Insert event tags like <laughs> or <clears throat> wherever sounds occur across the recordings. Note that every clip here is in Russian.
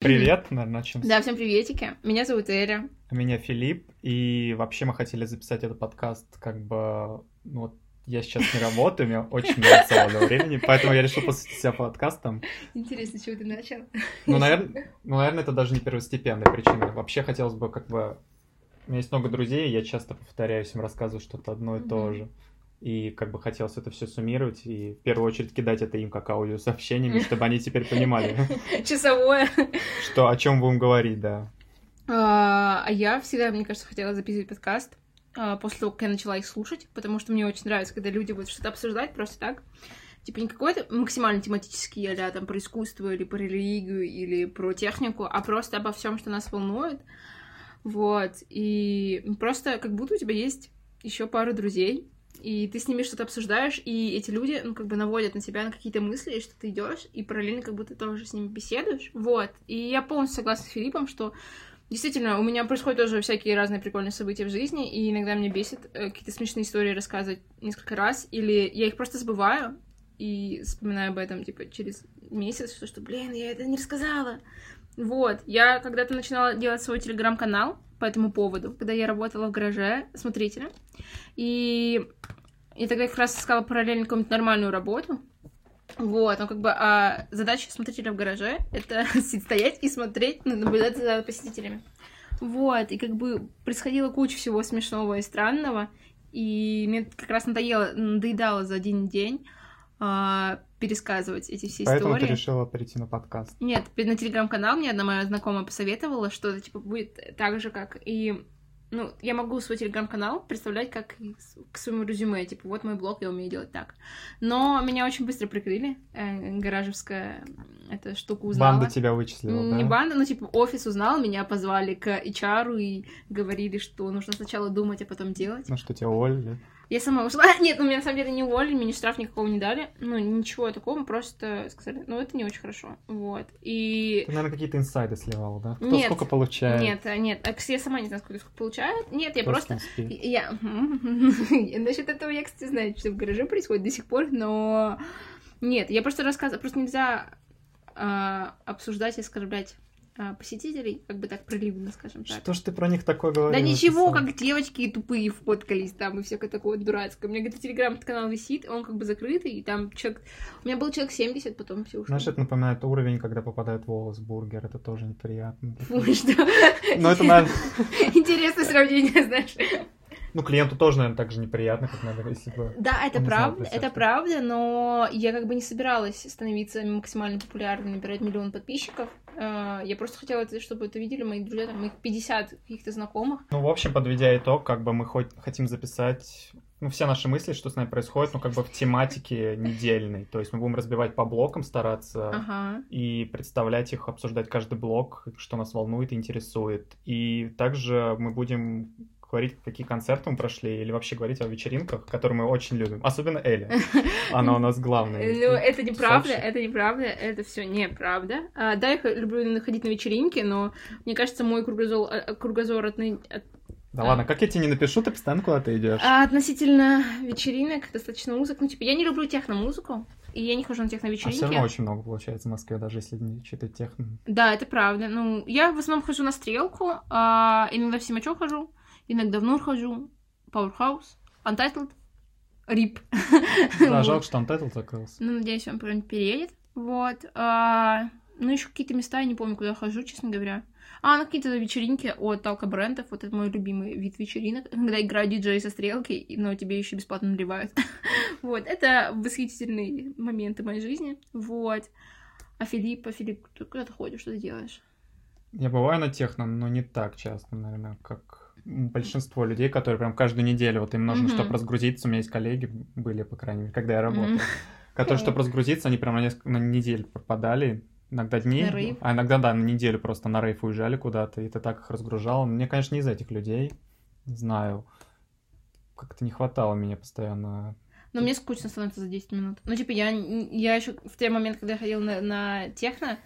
Привет, наверное, начнем. Да, всем приветики. Меня зовут Эля. Меня Филипп, и вообще мы хотели записать этот подкаст, как бы, ну вот я сейчас не работаю, у меня очень мало свободного времени, поэтому я решил посвятить себя подкастам. Интересно, чего ты начал? Ну, наверное, ну, наверное, это даже не первостепенная причина. Вообще хотелось бы как бы... У меня есть много друзей, я часто повторяюсь, им рассказываю что-то одно и то же. И как бы хотелось это все суммировать и в первую очередь кидать это им как аудиосообщениями, чтобы они теперь понимали. <laughs> Часовое. Что, о чем будем говорить, да. А, а я всегда, мне кажется, хотела записывать подкаст а, после того, как я начала их слушать, потому что мне очень нравится, когда люди будут что-то обсуждать просто так. Типа не какой-то максимально тематический, а там про искусство или про религию или про технику, а просто обо всем, что нас волнует. Вот. И просто как будто у тебя есть еще пару друзей, и ты с ними что-то обсуждаешь, и эти люди, ну, как бы наводят на тебя на какие-то мысли, что ты идешь, и параллельно как будто тоже с ними беседуешь. Вот. И я полностью согласна с Филиппом, что действительно у меня происходят тоже всякие разные прикольные события в жизни, и иногда мне бесит э, какие-то смешные истории рассказывать несколько раз, или я их просто забываю, и вспоминаю об этом, типа, через месяц, что, что блин, я это не рассказала. Вот, я когда-то начинала делать свой телеграм-канал по этому поводу, когда я работала в гараже смотрителем, и и тогда я как раз искала параллельно какую-нибудь нормальную работу. Вот, ну как бы а задача смотрителя в гараже — это <laughs> стоять и смотреть, ну, наблюдать за посетителями. Вот, и как бы происходила куча всего смешного и странного, и мне как раз надоело, надоедало за один день а, пересказывать эти все Поэтому истории. ты решила прийти на подкаст? Нет, на телеграм-канал мне одна моя знакомая посоветовала, что это типа будет так же, как и ну, я могу свой телеграм-канал представлять как к своему резюме, типа, вот мой блог, я умею делать так. Но меня очень быстро прикрыли, э, гаражевская эта штука узнала. Банда тебя вычислила, Не да? банда, ну, типа, офис узнал, меня позвали к HR и говорили, что нужно сначала думать, а потом делать. Ну что, тебя уволили? Я сама ушла. <laughs> Нет, ну, меня на самом деле не уволили, мне ни штраф никакого не дали. Ну, ничего такого, просто сказали, ну, это не очень хорошо. Вот. И... Ты, наверное, какие-то инсайды сливал, да? Кто Нет. сколько получает? Нет, а, нет, а, я сама не знаю, сколько сколько получают. Нет, я Просто просто... Я... <laughs> Насчет этого я, кстати, знаю, что в гараже происходит до сих пор, но... Нет, я просто рассказываю, просто нельзя а, обсуждать и оскорблять посетителей, как бы так проливно, скажем так. Что ж ты про них такое говоришь? Да ничего, как девочки тупые фоткались там и всякое такое дурацкое. У меня где-то телеграм-канал висит, он как бы закрытый, и там человек... У меня был человек 70, потом все ушло. Знаешь, это напоминает уровень, когда попадает волос бургер. Это тоже неприятно. Фу, что? Ну, это, наверное... Интересное сравнение, знаешь. Ну, клиенту тоже, наверное, так же неприятно, как надо, если бы... Да, это знал правда, себя, это правда, но я как бы не собиралась становиться максимально популярной, набирать миллион подписчиков. Э, Я просто хотела, чтобы это видели мои друзья, там, моих 50 каких-то знакомых. Ну, в общем, подведя итог, как бы мы хоть хотим записать ну, все наши мысли, что с нами происходит, ну, как бы в тематике недельной. То есть мы будем разбивать по блокам, стараться Ага. и представлять их, обсуждать каждый блок, что нас волнует и интересует. И также мы будем говорить, какие концерты мы прошли, или вообще говорить о вечеринках, которые мы очень любим. Особенно Эля. <laughs> Она у нас главная. Ну, это неправда, это неправда, это все неправда. А, да, я люблю ходить на вечеринки, но мне кажется, мой кругозор, э, кругозор Да ладно, как я тебе не напишу, ты постоянно куда-то идешь. а, относительно вечеринок достаточно узок. Ну, типа, я не люблю техно-музыку, и я не хожу на А все техно-вечеринки. равно очень много получается в Москве, даже если не читать техно. Да, это правда. Ну, я в основном хожу на стрелку, а, иногда в Симачо хожу, иногда в Нур хожу, Powerhouse, Untitled, RIP. Да, жалко, что Untitled закрылся. Ну, надеюсь, он когда-нибудь переедет. Вот. А, ну, еще какие-то места, я не помню, куда я хожу, честно говоря. А, на какие-то вечеринки от Талка брендов. Вот это мой любимый вид вечеринок. Когда играют диджеи со стрелки, но тебе еще бесплатно наливают. <laughs> Вот. Это восхитительные моменты моей жизни. Вот. А Филипп, а Филипп, ты куда ты ходишь, что ты делаешь? Я бываю на техно, но не так часто, наверное, как большинство людей, которые прям каждую неделю, вот им нужно, Мгм. чтобы разгрузиться, у меня есть коллеги, были, по крайней мере, когда я работал, Мгм. которые, чтобы разгрузиться, они прям на несколько на неделю пропадали, иногда дней, На рейв? а иногда, да, на неделю просто на рейв уезжали куда-то, и ты так их разгружал. Мне, конечно, не из этих людей, не знаю, как-то не хватало меня постоянно. Но мне скучно становится за 10 минут. Ну, типа, я, я еще в те моменты, когда я ходила на, на техно,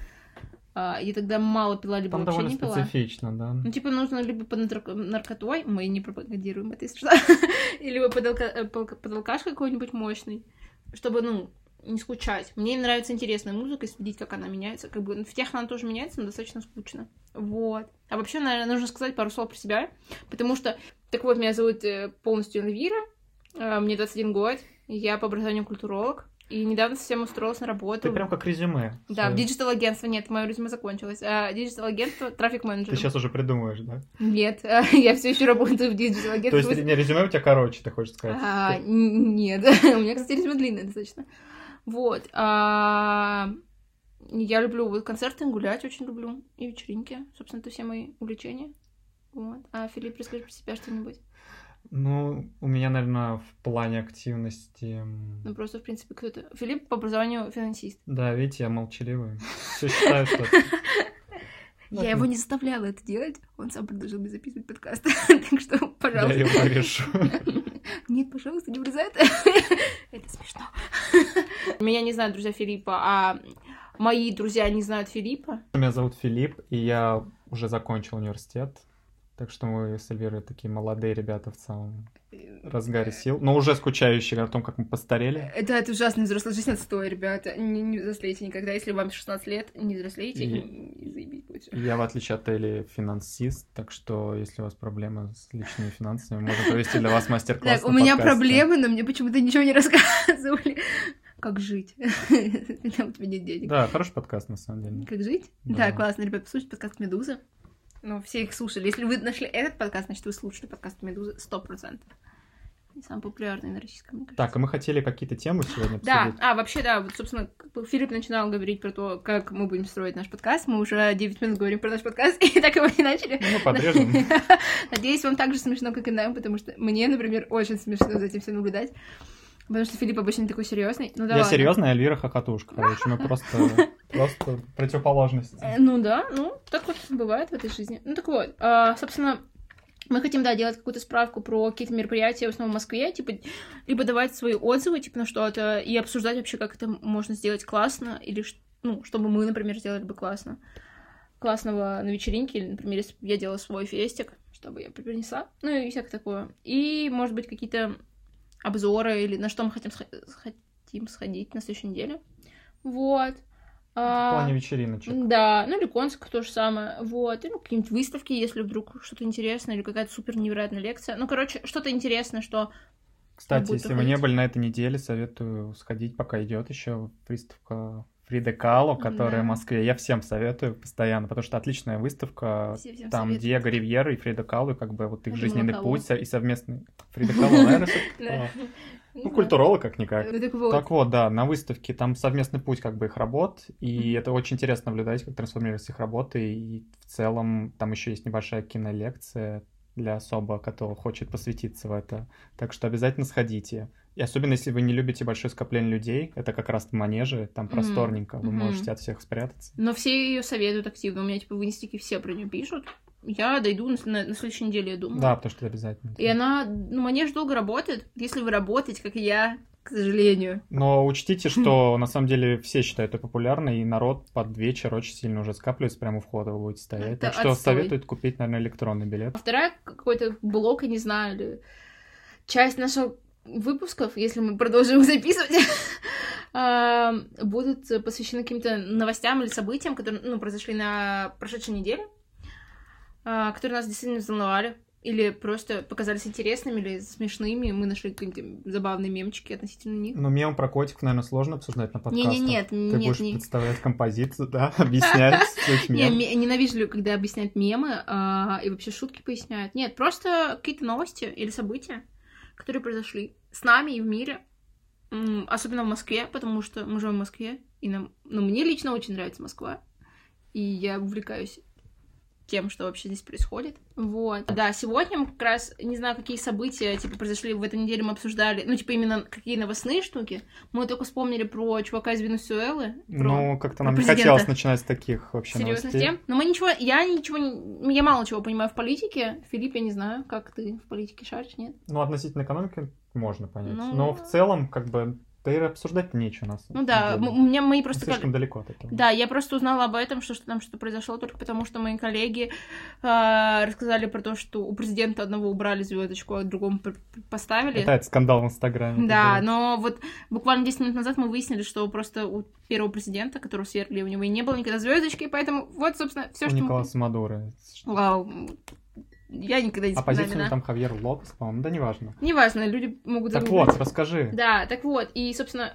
я тогда мало пила, либо Там вообще не пила. специфично, да. Ну, типа, нужно либо под нарко- наркотой, мы не пропагандируем это, если что, <laughs> либо под, алка- э, под алкаш какой-нибудь мощный, чтобы, ну, не скучать. Мне нравится интересная музыка, и следить, как она меняется. Как бы в техно она тоже меняется, но достаточно скучно. Вот. А вообще, наверное, нужно сказать пару слов про себя, потому что... Так вот, меня зовут э, полностью Эльвира, э, мне 21 год, я по образованию культуролог, и недавно совсем устроилась на работу. Ты прям как резюме. Да, в digital агентство. Нет, мое резюме закончилось. А digital агентство трафик менеджер. Ты сейчас уже придумываешь, да? Нет, <laughs> я все еще работаю в digital агентстве. То есть не резюме у тебя короче, ты хочешь сказать? А, нет, <laughs> у меня, кстати, резюме длинное достаточно. Вот. А... Я люблю концерты, гулять очень люблю. И вечеринки. Собственно, это все мои увлечения. Вот. А Филипп, расскажи про себя что-нибудь. Ну, у меня, наверное, в плане активности... Ну, просто, в принципе, кто-то... Филипп по образованию финансист. Да, видите, я молчаливый. Все считаю, что... <laughs> Я его не заставляла это делать, он сам предложил мне записывать подкаст. <laughs> так что, пожалуйста. Я его повешу. <laughs> Нет, пожалуйста, не вырезай это. это смешно. Меня не знают друзья Филиппа, а мои друзья не знают Филиппа. Меня зовут Филипп, и я уже закончил университет. Так что мы с Эльвирой такие молодые ребята в самом разгаре сил, но уже скучающие о том, как мы постарели. Да, это ужасная взрослая жизнь отстой, ребята. Не, не взрослейте никогда. Если вам 16 лет, не взрослейте и, и заебись будет. Я, в отличие от Эли, финансист, так что если у вас проблемы с личными финансами, можно провести для вас мастер-класс Так, у меня проблемы, но мне почему-то ничего не рассказывали. Как жить? <laughs> Когда у тебя нет денег. Да, хороший подкаст, на самом деле. Как жить? Да, классно, ребят, послушайте подкаст «Медуза». Ну, все их слушали. Если вы нашли этот подкаст, значит, вы слушали подкаст «Медузы» сто процентов. Самый популярный на российском, мне Так, а мы хотели какие-то темы сегодня обсудить. Да, а, вообще, да, вот, собственно, Филипп начинал говорить про то, как мы будем строить наш подкаст. Мы уже 9 минут говорим про наш подкаст, <laughs> и так его не начали. Ну, подрежем. <laughs> Надеюсь, вам так же смешно, как и нам, потому что мне, например, очень смешно за этим всем наблюдать. Потому что Филипп обычно такой серьезный. Ну, да Я серьезный, а Эльвира хохотушка. Короче, мы просто, <laughs> просто противоположности. Э, ну да, ну так вот бывает в этой жизни. Ну так вот, а, собственно, мы хотим, да, делать какую-то справку про какие-то мероприятия, в основном в Москве, типа, либо давать свои отзывы, типа, на что-то, и обсуждать вообще, как это можно сделать классно, или, ну, чтобы мы, например, сделали бы классно. Классного на вечеринке, или, например, если я делала свой фестик, чтобы я принесла, ну, и всякое такое. И, может быть, какие-то обзоры или на что мы хотим, хотим сходить на следующей неделе. Вот. В а, плане вечериночек. Да, ну или концерт то же самое. Вот. И ну, какие-нибудь выставки, если вдруг что-то интересное, или какая-то супер невероятная лекция. Ну, короче, что-то интересное, что. Кстати, если вы не были на этой неделе, советую сходить, пока идет еще выставка Фрида Кало, которая да. в Москве. Я всем советую постоянно, потому что отличная выставка. Все, всем Там советую. Диего Ривьера и Фрида Кало, как бы вот их жизненный путь и совместный... Фрида Кало, наверное, <laughs> ну, культуролог как-никак. Ну, так, вот. так вот, да, на выставке там совместный путь как бы их работ, и это очень интересно наблюдать, как трансформируются их работы, и в целом там еще есть небольшая кинолекция для особо, кто хочет посвятиться в это. Так что обязательно сходите. И особенно, если вы не любите большое скопление людей, это как раз манежи, там просторненько, mm-hmm. вы можете от всех спрятаться. Но все ее советуют активно. У меня, типа, в инстике все про нее пишут. Я дойду на, на, на следующей неделе, я думаю. Да, потому что это обязательно. И она, ну, манеж долго работает. Если вы работаете, как и я, к сожалению. Но учтите, что <laughs> на самом деле все считают это популярной, и народ под вечер очень сильно уже скапливается прямо у входа, вы будете стоять. Это так что отстой. советуют купить, наверное, электронный билет. А вторая какой-то блок, я не знаю, или часть нашего выпусков, если мы продолжим записывать, <laughs> а, будут посвящены каким-то новостям или событиям, которые ну, произошли на прошедшей неделе, которые нас действительно взволновали, или просто показались интересными или смешными, мы нашли какие-нибудь забавные мемчики относительно них. Ну, мем про котиков, наверное, сложно обсуждать на подкастах. Не, не, нет, Ты нет, будешь не... представлять композицию, да, <laughs> объяснять <laughs> мем. Я ненавижу, когда объясняют мемы а, и вообще шутки поясняют. Нет, просто какие-то новости или события, которые произошли с нами и в мире, особенно в Москве, потому что мы живем в Москве, и нам, ну, мне лично очень нравится Москва, и я увлекаюсь тем, что вообще здесь происходит. Вот. Да, сегодня мы как раз, не знаю, какие события, типа, произошли в этой неделе, мы обсуждали, ну, типа, именно какие новостные штуки. Мы только вспомнили про чувака из Венесуэлы. Ну, как-то нам не хотелось начинать с таких вообще Серьезно, новостей. Но мы ничего, я ничего, не, я мало чего понимаю в политике. Филипп, я не знаю, как ты в политике шаришь, нет? Ну, относительно экономики можно понять. Ну... Но в целом, как бы, Да и обсуждать нечего нас. Ну да, у меня мои просто... Слишком далеко от этого. Да, я просто узнала об этом, что, что там что произошло, только потому что мои коллеги э, рассказали про то, что у президента одного убрали звездочку, а другому поставили. Это, это скандал в Инстаграме. Да, но вот буквально 10 минут назад мы выяснили, что просто у первого президента, которого свергли, у него и не было никогда звездочки, поэтому вот, собственно, все, У что мы... Николаса Мадуро. Вау. Я никогда не Оппозицию вспоминаю. там Хавьер Лопес, по-моему, да неважно. Неважно, люди могут Так загуглить. вот, расскажи. Да, так вот, и, собственно,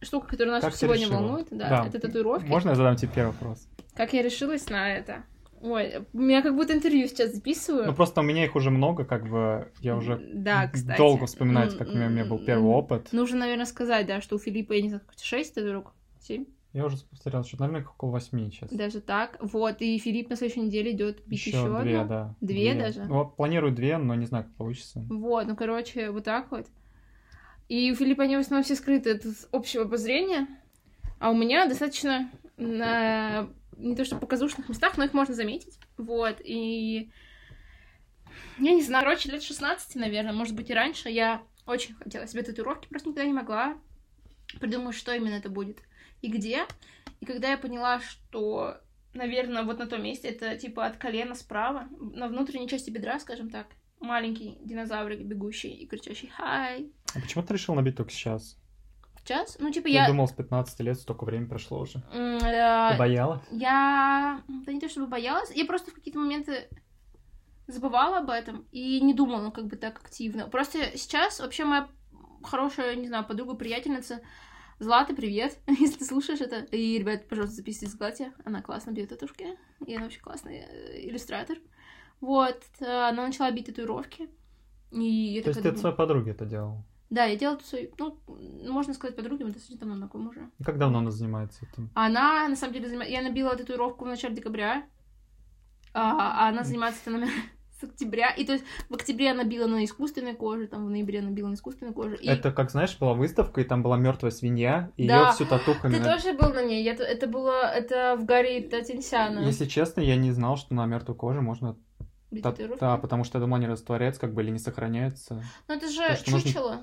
штука, которая нас Как сегодня решила? волнует, да, Да. это татуировки. Можно я задам тебе первый вопрос? Как я решилась на это? Ой, у меня как будто интервью сейчас записываю. Ну, просто у меня их уже много, как бы, я уже Да, кстати. долго вспоминать, как у меня, у меня был первый опыт. Нужно, наверное, сказать, да, что у Филиппа, я не знаю, сколько, 6 татуировок? 7? Я уже повторял, что, наверное, около восьми сейчас. Даже так. Вот, и Филипп на следующей неделе идет бить еще, Еще две, одну. да. Две даже? Ну, планирую две, но не знаю, как получится. Вот, ну, короче, вот так вот. И у Филиппа они в основном все скрыты от общего обозрения, а у меня достаточно на не то что показушных местах, но их можно заметить. Вот, и я не знаю, короче, лет 16, наверное, может быть, и раньше я очень хотела себе татуировки, просто никогда не могла придумать, что именно это будет и где. И когда я поняла, что, наверное, вот на том месте, это типа от колена справа, на внутренней части бедра, скажем так, маленький динозаврик, бегущий и кричащий «Хай!» А почему ты решил набить только сейчас? Сейчас? Ну, типа, Я я... думал, с 15 лет столько времени прошло уже. э, Ты боялась? Я... Да не то чтобы боялась, я просто в какие-то моменты забывала об этом и не думала, ну, как бы так активно. Просто сейчас вообще моя хорошая, не знаю, подруга, приятельница Злата, привет, <laughs> если ты слушаешь это. И, ребят, пожалуйста, записывайте Злате, она классно бьет татушки, и она вообще классный э, иллюстратор. Вот, э, она начала бить татуировки. И я То есть ты думаю, своей подруги это делал? Да, я делала свою, ну, можно сказать, подруге, мы достаточно давно знакомы уже. И Как давно она занимается этим? Она, на самом деле, занима- я набила татуировку в начале декабря, а, а она занимается наверное, <laughs> с октября. И то есть в октябре она била на искусственной коже, там в ноябре она била на искусственной коже. И Это, как знаешь, была выставка, и там была мертвая свинья, и Да. ее всю татухами... ты тоже был на ней? Я это было, это в Гарри Татинсяна. Если честно, я не знал, что на мертвой коже можно... Та-. Да, потому что я думал, они растворяются, как бы, или не сохраняются. Ну это же то, нужно- чучело. А,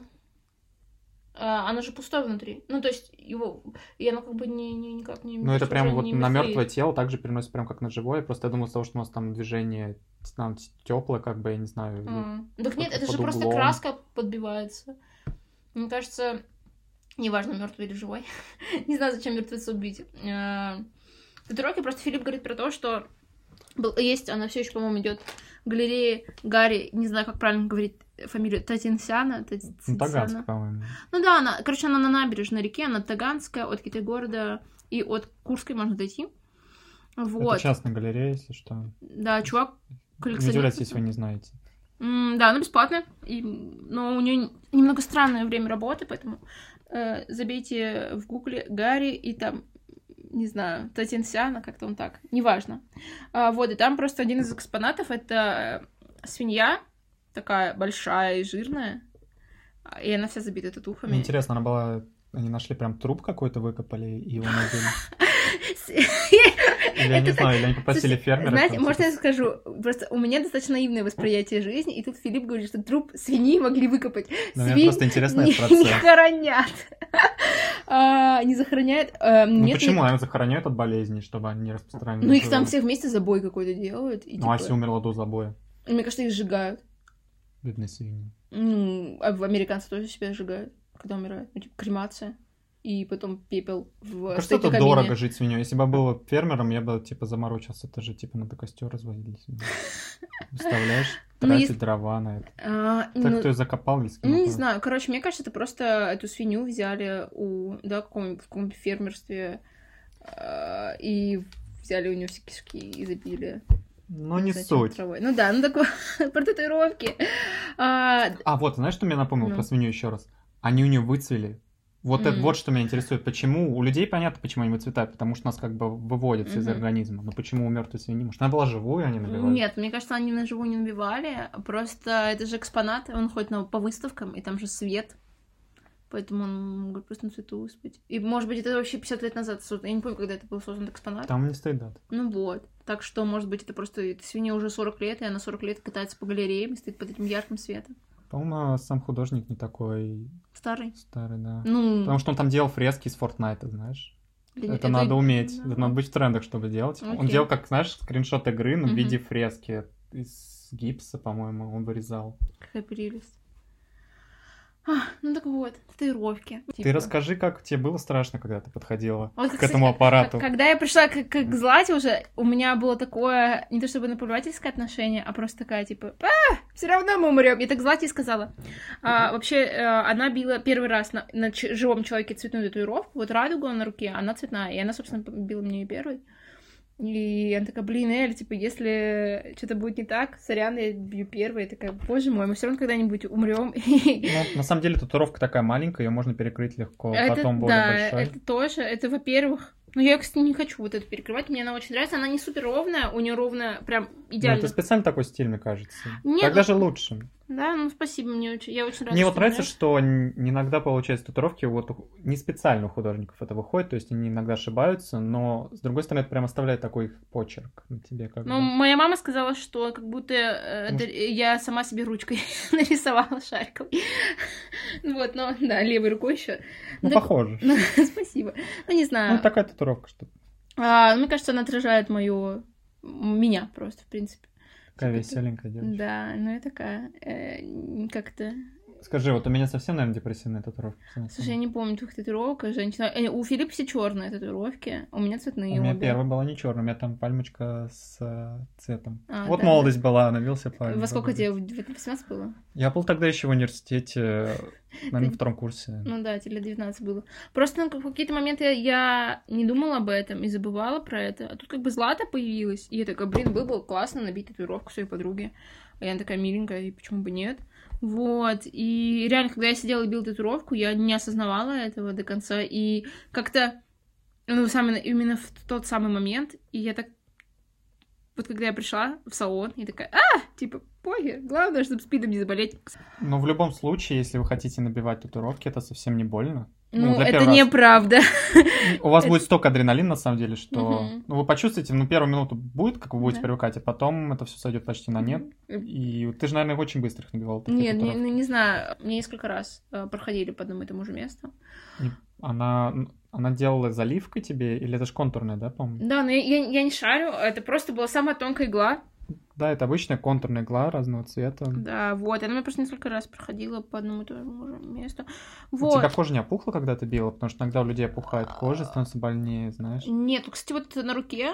оно же пустое внутри. Ну, то есть его... И оно как бы не, не- никак не... Ну, это прям вот на мертвое тело также переносит прям как на живое. Просто я думал, того, что у нас там движение там, теплое, как бы, я не знаю. М. Так нет, это же под просто углом. краска подбивается. Мне кажется, неважно, мертвый или живой. <laughs> Не знаю, зачем мертвеца убить. Э, Татуировки просто Филипп говорит про то, что был- есть, она все еще, по-моему, идет в галерее Гарри, не знаю, как правильно говорить фамилию, Татинсяна. Ну, Татинсяна. Таганский, по-моему. Ну да, она, короче, она на набережной реке, она Таганская, от Китай-города и от Курской можно дойти. Вот. Это частная галерея, если что. Да, чувак Не коллекционирует. удивляйтесь, если вы не знаете. М, Да, она бесплатная, и, но у нее немного странное время работы, поэтому э, забейте в гугле Гарри и там, не знаю, Татинсяна, как-то он так, неважно. А, вот, и там просто один из экспонатов — это э, свинья, такая большая и жирная, и она вся забита татухами. Интересно, она была... Они нашли прям труп какой-то, выкопали и его <laughs> набили. Я не знаю, или они попросили фермера. Знаете, может, я скажу, просто у меня достаточно наивное восприятие жизни, и тут Филипп говорит, что труп свиньи могли выкопать. Ну, мне просто интересно не, хоронят. А, не захороняют. а, Ну почему? Они захороняют от болезней, чтобы они не распространились. Ну их там всех вместе забой какой-то делают. Ну а типа, если умерла до забоя? и мне кажется, их сжигают. Бедные свиньи. Ну, а в американцы тоже себя сжигают, когда умирают. Ну, типа, кремация. И потом пепел в Кажется, это стейк-камине. дорого жить свиньей. Если бы я был фермером, я бы, типа, заморочился. Это же, типа, надо костер разводить. Представляешь? <laughs> Ну, Тратить если- дрова на это. А, Так ну, кто ее закопал кем Ну, не знаю. Короче, мне кажется, это просто эту свинью взяли у, да, каком-нибудь, в каком-нибудь фермерстве а, и взяли у нее все кишки и забили. Ну, не знаю, чем суть. травой. Ну да, ну такое, <laughs> про татуировки. А, А, вот, знаешь, что меня напомнил Ну. про свинью еще раз? Они у нее выцвели. Вот это Мгм. вот что меня интересует. Почему? У людей понятно, почему они выцветают, потому что нас как бы выводится из Мгм. организма. Но почему у мертвой свиньи? Может, она была живой, они набивали? Нет, мне кажется, они на живую не набивали. Просто это же экспонат, он ходит на, по выставкам, и там же свет. Поэтому он мог просто на цвету выспать. И, может быть, это вообще 50 лет назад создан. Я не помню, когда это был создан экспонат. Там не стоит дата. Ну вот. Так что, может быть, это просто свинья уже 40 лет, и она 40 лет катается по галереям и стоит под этим ярким светом. По-моему, сам художник не такой Старый. старый, да. Ну, Потому что он там делал фрески из Фортнайта, знаешь. блин, Это, надо уметь. да. Это надо быть в трендах, чтобы делать. Он Окей. делал, как, знаешь, скриншот игры, но в Мгм. виде фрески из гипса, по-моему, он вырезал. Какая прелесть. А, ну так вот, татуировки. Ты Типа. расскажи, как тебе было страшно, когда ты подходила Вот, к кстати, этому аппарату. Когда я пришла к, к, к Злате уже, у меня было такое, не то чтобы наплевательское отношение, а просто такая, типа, а, все равно мы умрем. Я так Злате и сказала. А, вообще, э, она била первый раз на, на живом человеке цветную татуировку, вот радугу на руке, она цветная, и она, собственно, била мне первой. И она такая, блин, Эль, типа, если что-то будет не так, сорян, я бью первой. Я такая, боже мой, мы все равно когда-нибудь умрем. <laughs> Ну, на самом деле татуировка такая маленькая, ее можно перекрыть легко, Это, потом более да, большой. это тоже, это во-первых. Но я, кстати, не хочу вот это перекрывать, мне она очень нравится, она не супер ровная, у нее ровная, прям Ну, идеально. это специально такой стиль, мне кажется. Нет, так ну- даже лучше. Да, ну спасибо, мне очень, я очень рада. Мне вот нравится, что иногда получается татуировки вот не специально у художников это выходит, то есть они иногда ошибаются, но с другой стороны это прям оставляет такой почерк на тебе как Ну, бы. моя мама сказала, что как будто э, это я сама себе ручкой <laughs> нарисовала шариковой. <laughs> Вот, но да, левой рукой еще. Ну, так- похоже. Ну, <laughs> спасибо. Ну, не знаю. Ну, такая татуировка, что А, мне кажется, она отражает мою меня просто, в принципе. Такая веселенькая девочка. Да, ну я такая э, как-то Скажи, вот у меня совсем, наверное, депрессивная татуировка. Слушай, я не помню твоих татуировок, женщина. Э, у Филиппа все черные татуировки, у меня цветные. У меня обе. первая была не черная, у меня там пальмочка с э, цветом. А, вот да. молодость была, набился пальм. Во сколько тебе? В 18 было? Я был тогда еще в университете, <laughs> наверное, в втором курсе. Ну да, тебе лет 19 было. Просто ну, в какие-то моменты я не думала об этом и забывала про это. А тут как бы Злата появилась. И я такая, блин, было бы классно набить татуировку своей подруге. А я такая миленькая, и почему бы нет? Вот. И реально, когда я сидела и била татуировку, я не осознавала этого до конца. И как-то, ну, сам, именно в тот самый момент, и я так... Вот когда я пришла в салон, я такая, а, типа, похер, главное, чтобы спидом не заболеть. Но в любом случае, если вы хотите набивать татуировки, это совсем не больно. Ну, для это раза. неправда. У вас <laughs> будет столько адреналина, на самом деле, что ну, вы почувствуете, ну, первую минуту будет, как вы будете Да. привыкать, а потом это все сойдет почти на нет. И ты же, наверное, очень быстро их набивал. Нет, не, ну, не знаю, мне несколько раз э, проходили по одному и тому же месту. Она, она делала заливкой тебе, или это же контурная, да, по-моему? Да, но я, я- я не шарю, это просто была самая тонкая игла. Да, это обычная контурная игла разного цвета. Да, вот, она мне просто несколько раз проходила по одному и тому же месту. У Вот. тебя кожа не опухла, когда ты била? Потому что иногда у людей опухает кожа, становится больнее, знаешь. Нет, кстати, вот на руке,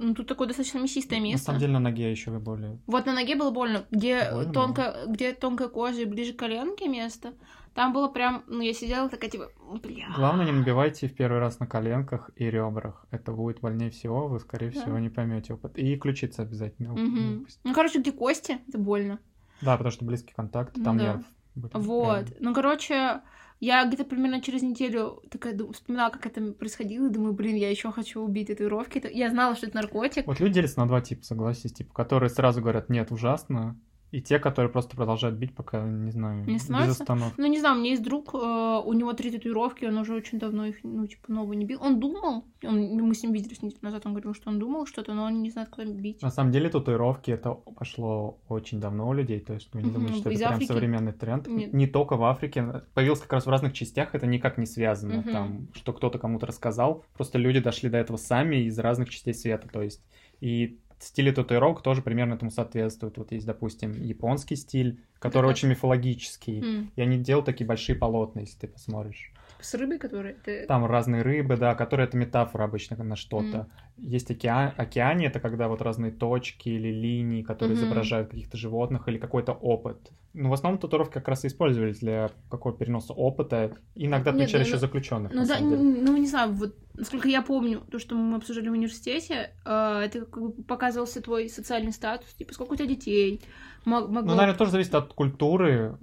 ну, тут такое достаточно мясистое На место. самом деле на ноге еще более. Вот на ноге было больно, где Больно тонко, где тонкая кожа и ближе к коленке место. Там было прям, ну, я сидела такая, типа, бля. Главное, не набивайте в первый раз на коленках и ребрах. Это будет больнее всего, вы, скорее Да. всего, не поймете опыт. И ключица обязательно. Выпустите. Ну, короче, где кости, это больно. Да, потому что близкий контакт, там Да. нерв. будет Вот. реально. Ну, короче, я где-то примерно через неделю такая вспоминала, как это происходило, и думаю, блин, я еще хочу убить татуировки. Я знала, что это наркотик. Вот люди делятся на два типа, согласись, типа, которые сразу говорят, нет, ужасно, и те, которые просто продолжают бить, пока, не знаю, Не без остановки. Ну, не знаю, у меня есть друг, э, у него три татуировки, он уже очень давно их, ну, типа, новые не бил. Он думал, он, мы с ним виделись неделю назад, он говорил, что он думал что-то, но он не знает, куда бить. На самом деле татуировки это пошло очень давно у людей, то есть вы не Мгм. думаете, что Из это прям Африки? современный тренд. Нет. Не только в Африке, появился как раз в разных частях, это никак не связано, Мгм. там, что кто-то кому-то рассказал, просто люди дошли до этого сами из разных частей света, то есть и стили татуировок тоже примерно этому соответствуют. Вот есть, допустим, японский стиль, который как? очень мифологический, М. и они делают такие большие полотна, если ты посмотришь. С рыбой, которая... ты- Там разные рыбы, да, которые это метафора обычно на что-то. Есть океан, океане, это когда вот разные точки или линии, которые Мгм. изображают каких-то животных или какой-то опыт. Ну, в основном татуировки как раз и использовались для какого переноса опыта. Иногда Нет, отмечали ну, еще ну, заключенных. Ну да, ну не знаю, вот насколько я помню, то, что мы обсуждали в университете, э, это как бы показывался твой социальный статус, типа сколько у тебя детей, мог- Ну, могло... наверное, тоже зависит от культуры.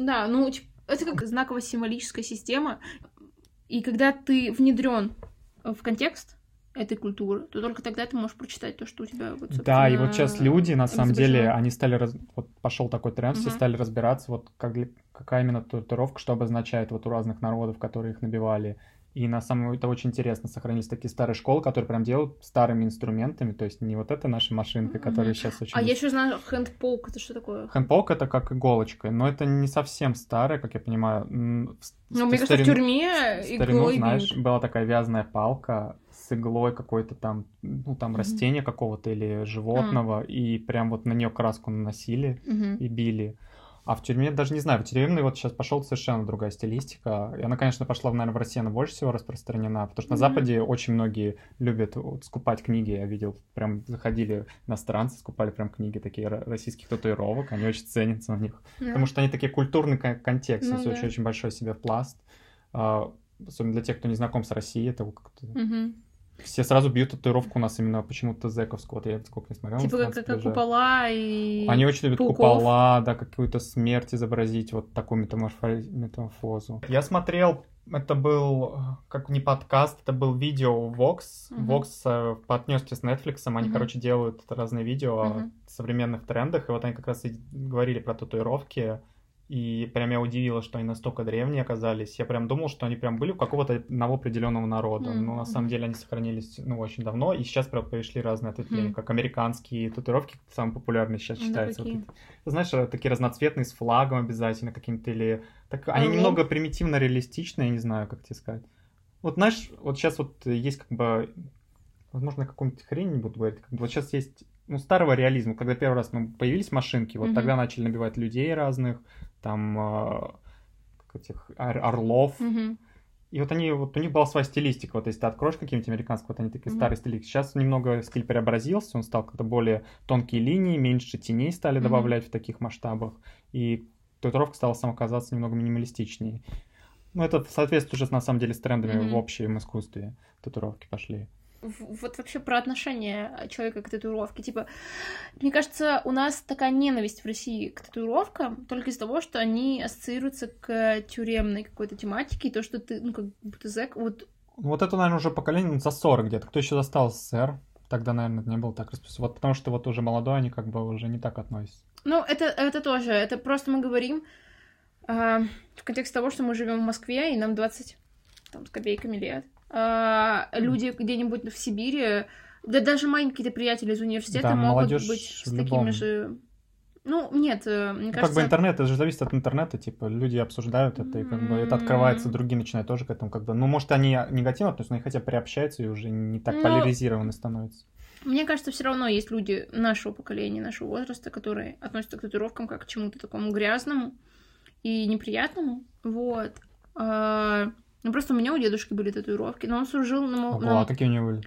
Да, ну типа, это как знаково-символическая система, и когда ты внедрен в контекст этой культуры, то только тогда ты можешь прочитать то, что у тебя вот, Да, и вот сейчас люди, на самом деле, они стали... раз- Вот пошел такой тренд, все Мгм. стали разбираться, вот как, какая именно татуировка, что обозначает вот у разных народов, которые их набивали. И на самом это очень интересно. Сохранились такие старые школы, которые прям делают старыми инструментами. То есть не вот эта наша машинка, которая сейчас очень... А я еще знаю хэндполк, это что такое? Хэндполк это как иголочка, но это не совсем старая, как я понимаю. Ну, мне кажется, в тюрьме иглой знаешь, была такая вязаная палка с иглой какой-то там, ну, там, mm-hmm. растения какого-то или животного, mm-hmm. и прям вот на нее краску наносили mm-hmm. и били. А в тюрьме даже не знаю, в тюремной вот сейчас пошел совершенно другая стилистика. И она, конечно, пошла, наверное, в России она больше всего распространена, потому что mm-hmm. на Западе очень многие любят вот, скупать книги. Я видел, прям заходили иностранцы, скупали прям книги такие российских татуировок, они очень ценятся на них. Yeah. Потому что они такие культурный контекст, ну, очень, очень большой себе пласт. Uh, особенно для тех, кто не знаком с Россией, это как-то... Mm-hmm все сразу бьют татуировку у нас именно почему-то зэковскую. Вот я сколько не смотрел. Типа как, как купола и Они очень любят пауков. купола, да, какую-то смерть изобразить, вот такую метаморфозу. Я смотрел, это был как не подкаст, это был видео Vox. Uh-huh. Vox э, партнерстве с Netflix, они, uh-huh. короче, делают разные видео uh-huh. о современных трендах, и вот они как раз и говорили про татуировки и прям я удивилась, что они настолько древние оказались. Я прям думал, что они прям были у какого-то одного определенного народа. Mm-hmm. Но на самом деле они сохранились ну, очень давно. И сейчас прям пришли разные ответвления, mm-hmm. как американские татуировки, самые популярные сейчас ну, считаются. Mm-hmm. Вот, знаешь, э, такие разноцветные с флагом обязательно каким-то или... Так, они mm-hmm. немного примитивно реалистичные, я не знаю, как тебе сказать. Вот знаешь, вот сейчас вот есть как бы... Возможно, какую-нибудь хрень не буду говорить. Как бы вот сейчас есть ну, старого реализма, когда первый раз ну, появились машинки, вот mm-hmm. тогда начали набивать людей разных, там э, этих ор- орлов. Mm-hmm. И вот они, вот у них была своя стилистика. Вот если ты откроешь какие-нибудь американские, вот они такие mm-hmm. старые стилистики. Сейчас немного стиль преобразился, он стал как-то более тонкие линии, меньше теней стали mm-hmm. добавлять в таких масштабах. И татуировка стала сама казаться немного минималистичнее. Ну, это соответствует уже, на самом деле, с трендами mm-hmm. в общем искусстве. Татуировки пошли вот вообще про отношение человека к татуировке. Типа, мне кажется, у нас такая ненависть в России к татуировкам только из-за того, что они ассоциируются к тюремной какой-то тематике, и то, что ты, ну, как будто зэк, вот... Вот это, наверное, уже поколение за 40 где-то. Кто еще застал СССР? Тогда, наверное, не было так распространено. Вот потому что вот уже молодой, они как бы уже не так относятся. Ну, это, это тоже. Это просто мы говорим э, в контексте того, что мы живем в Москве, и нам 20 там, с копейками лет. А, люди где-нибудь в Сибири, да даже мои какие-то приятели из университета да, могут быть с такими же... Ну, нет, э, мне ну, кажется... Как бы интернет, это же зависит от интернета, типа, люди обсуждают это, и как бы это открывается, другие начинают тоже к этому, как бы, ну, может, они негативно относятся, но они хотя бы приобщаются и уже не так но... поляризированы становятся. Мне кажется, все равно есть люди нашего поколения, нашего возраста, которые относятся к татуировкам как к чему-то такому грязному и неприятному, вот. А, ну, просто у меня у дедушки были татуировки, но он служил на... Ого, на... а какие у него были?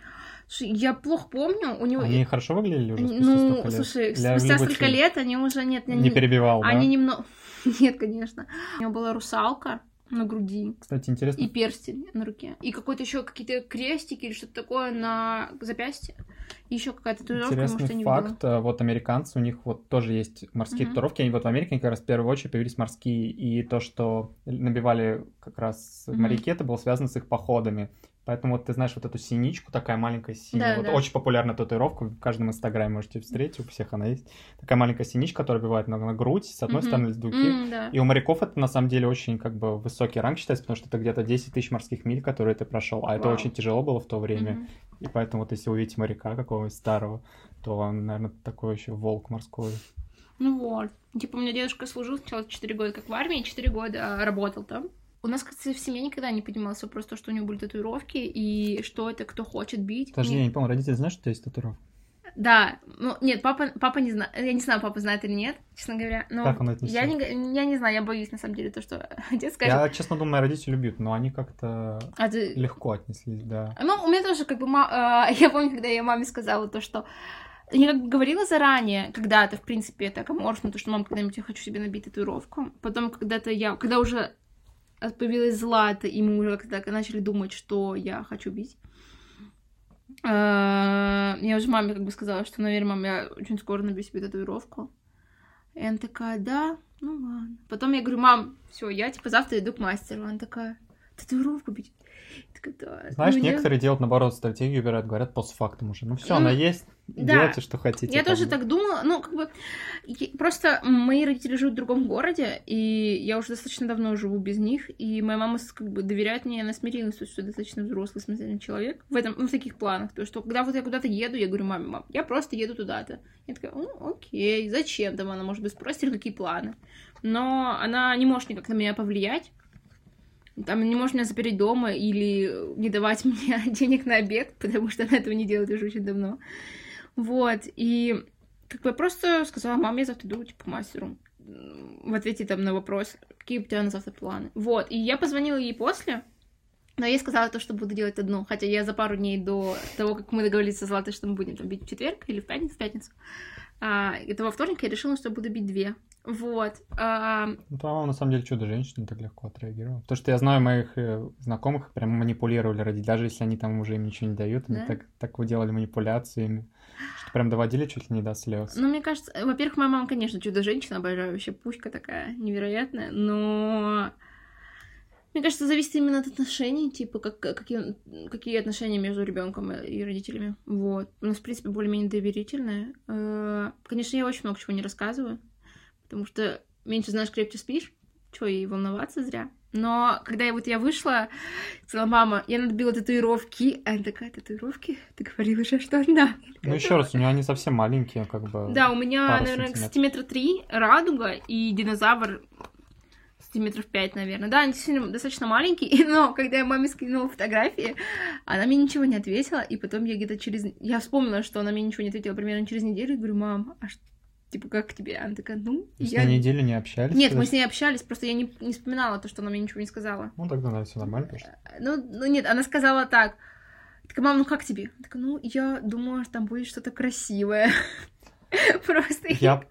Я плохо помню, у него... Они хорошо выглядели уже Ну, слушай, Для спустя столько лет они уже... Нет, не, не перебивал, Они да? немного... <laughs> Нет, конечно. У него была русалка, на груди. Кстати, интересно. И перстень на руке. И какой-то еще какие-то крестики или что-то такое на запястье. Еще какая-то татуировка, Интересный может, я не факт. Видела. Вот американцы, у них вот тоже есть морские mm-hmm. татуировки. Они вот в Америке как раз в первую очередь появились морские. И то, что набивали как раз mm-hmm. моряки, это было связано с их походами. Поэтому вот ты знаешь вот эту синичку, такая маленькая синяя, да, вот да. очень популярная татуировка, в каждом инстаграме можете встретить, у всех она есть. Такая маленькая синичка, которая бивает на, на грудь, с одной mm-hmm. стороны, с другой. Mm, да. И у моряков это на самом деле очень как бы высокий ранг считается, потому что это где-то 10 тысяч морских миль, которые ты прошел, а Вау. это очень тяжело было в то время. Mm-hmm. И поэтому вот если увидите моряка какого-нибудь старого, то он, наверное, такой еще волк морской. Ну вот. Типа у меня дедушка служил сначала 4 года как в армии, 4 года а, работал там. У нас, кстати, в семье никогда не поднимался вопрос, то, что у него были татуировки, и что это, кто хочет бить. Даже нет. я не помню, родители знают, что у тебя есть татуировка? Да, ну нет, папа, папа не знает, я не знаю, папа знает или нет, честно говоря. Но как он? Я не, я не знаю, я боюсь на самом деле то, что <laughs> отец скажет. Я честно думаю, родители любят, но они как-то а ты... легко отнеслись, да. Ну у меня тоже как бы, ма... <laughs> я помню, когда я маме сказала то, что я как бы говорила заранее, когда-то, в принципе, это коморфно, то, что мам, когда-нибудь я хочу себе набить татуировку. Потом, когда-то я, когда уже появилась Злата, и мы уже когда начали думать, что я хочу бить. А, я уже маме как бы сказала, что, наверное, мам, я очень скоро набью себе татуировку. И она такая, да, ну ладно. Потом я говорю, мам, все, я типа завтра иду к мастеру. Она такая, татуировку бить. Такая, да. Знаешь, Ну, я- некоторые делают, наоборот, стратегию убирают, говорят постфактум уже. Ну все, Ну, она есть, да. делайте, что хотите. Я как тоже так думала, ну, как бы, просто мои родители живут в другом городе, и я уже достаточно давно живу без них, и моя мама, как бы, доверяет мне, она смирилась, то что я достаточно взрослый, самостоятельный человек в этом, ну, в таких планах, то что когда вот я куда-то еду, я говорю, маме, мам, я просто еду туда-то. Я такая, ну, окей, зачем там она, может быть, спросит, какие планы. Но она не может никак на меня повлиять, там не может меня запереть дома или не давать <laughs> мне денег на обед, потому что она этого не делает уже очень давно. Вот, и как бы я просто сказала, мам, я завтра иду, типа, к мастеру. В ответе там на вопрос, какие у тебя на завтра планы. Вот, и я позвонила ей после, но я сказала то, что буду делать одну, хотя я за пару дней до того, как мы договорились со Златой, что мы будем там бить в четверг или в пятницу, в пятницу, а, этого вторника я решила, что буду бить две. Вот. а, Ну, по-моему, на самом деле чудо-женщина так легко отреагировала. Потому что я знаю моих э, знакомых, прям манипулировали ради, даже если они там уже им ничего не дают, они Да? так, так вот делали манипуляциями, что прям доводили чуть ли не до слез. Ну, мне кажется, во-первых, моя мама, конечно, чудо-женщина, обожаю вообще, пуська такая невероятная, но мне кажется, зависит именно от отношений, типа, как, какие, какие отношения между ребенком и родителями. Вот. У нас, в принципе, более-менее доверительные. Э, Конечно, я очень много чего не рассказываю, потому что меньше знаешь, крепче спишь. Чего и волноваться зря. Но когда я вот я вышла, сказала, мама, я надбила татуировки. А она такая, татуировки? Ты говорила же, что одна. Ну, еще раз, у нее они совсем маленькие, как бы. Да, у меня, наверное, сантиметра три радуга и динозавр сантиметров пять, наверное. Да, они действительно достаточно маленькие, <laughs> но когда я маме скинула фотографии, она мне ничего не ответила, и потом я где-то через... Я вспомнила, что она мне ничего не ответила примерно через неделю, и говорю, мам, а что, типа, как тебе? Она такая, ну, С я... ней неделю не общались? Нет, мы с ней общались, просто я не, не вспоминала то, что она мне ничего не сказала. Ну, тогда, наверное, все нормально, потому что... Ну, ну нет, она сказала так. Такая, мам, ну как тебе? Я такая, ну, я думаю, что там будет что-то красивое. <laughs> Просто Я-.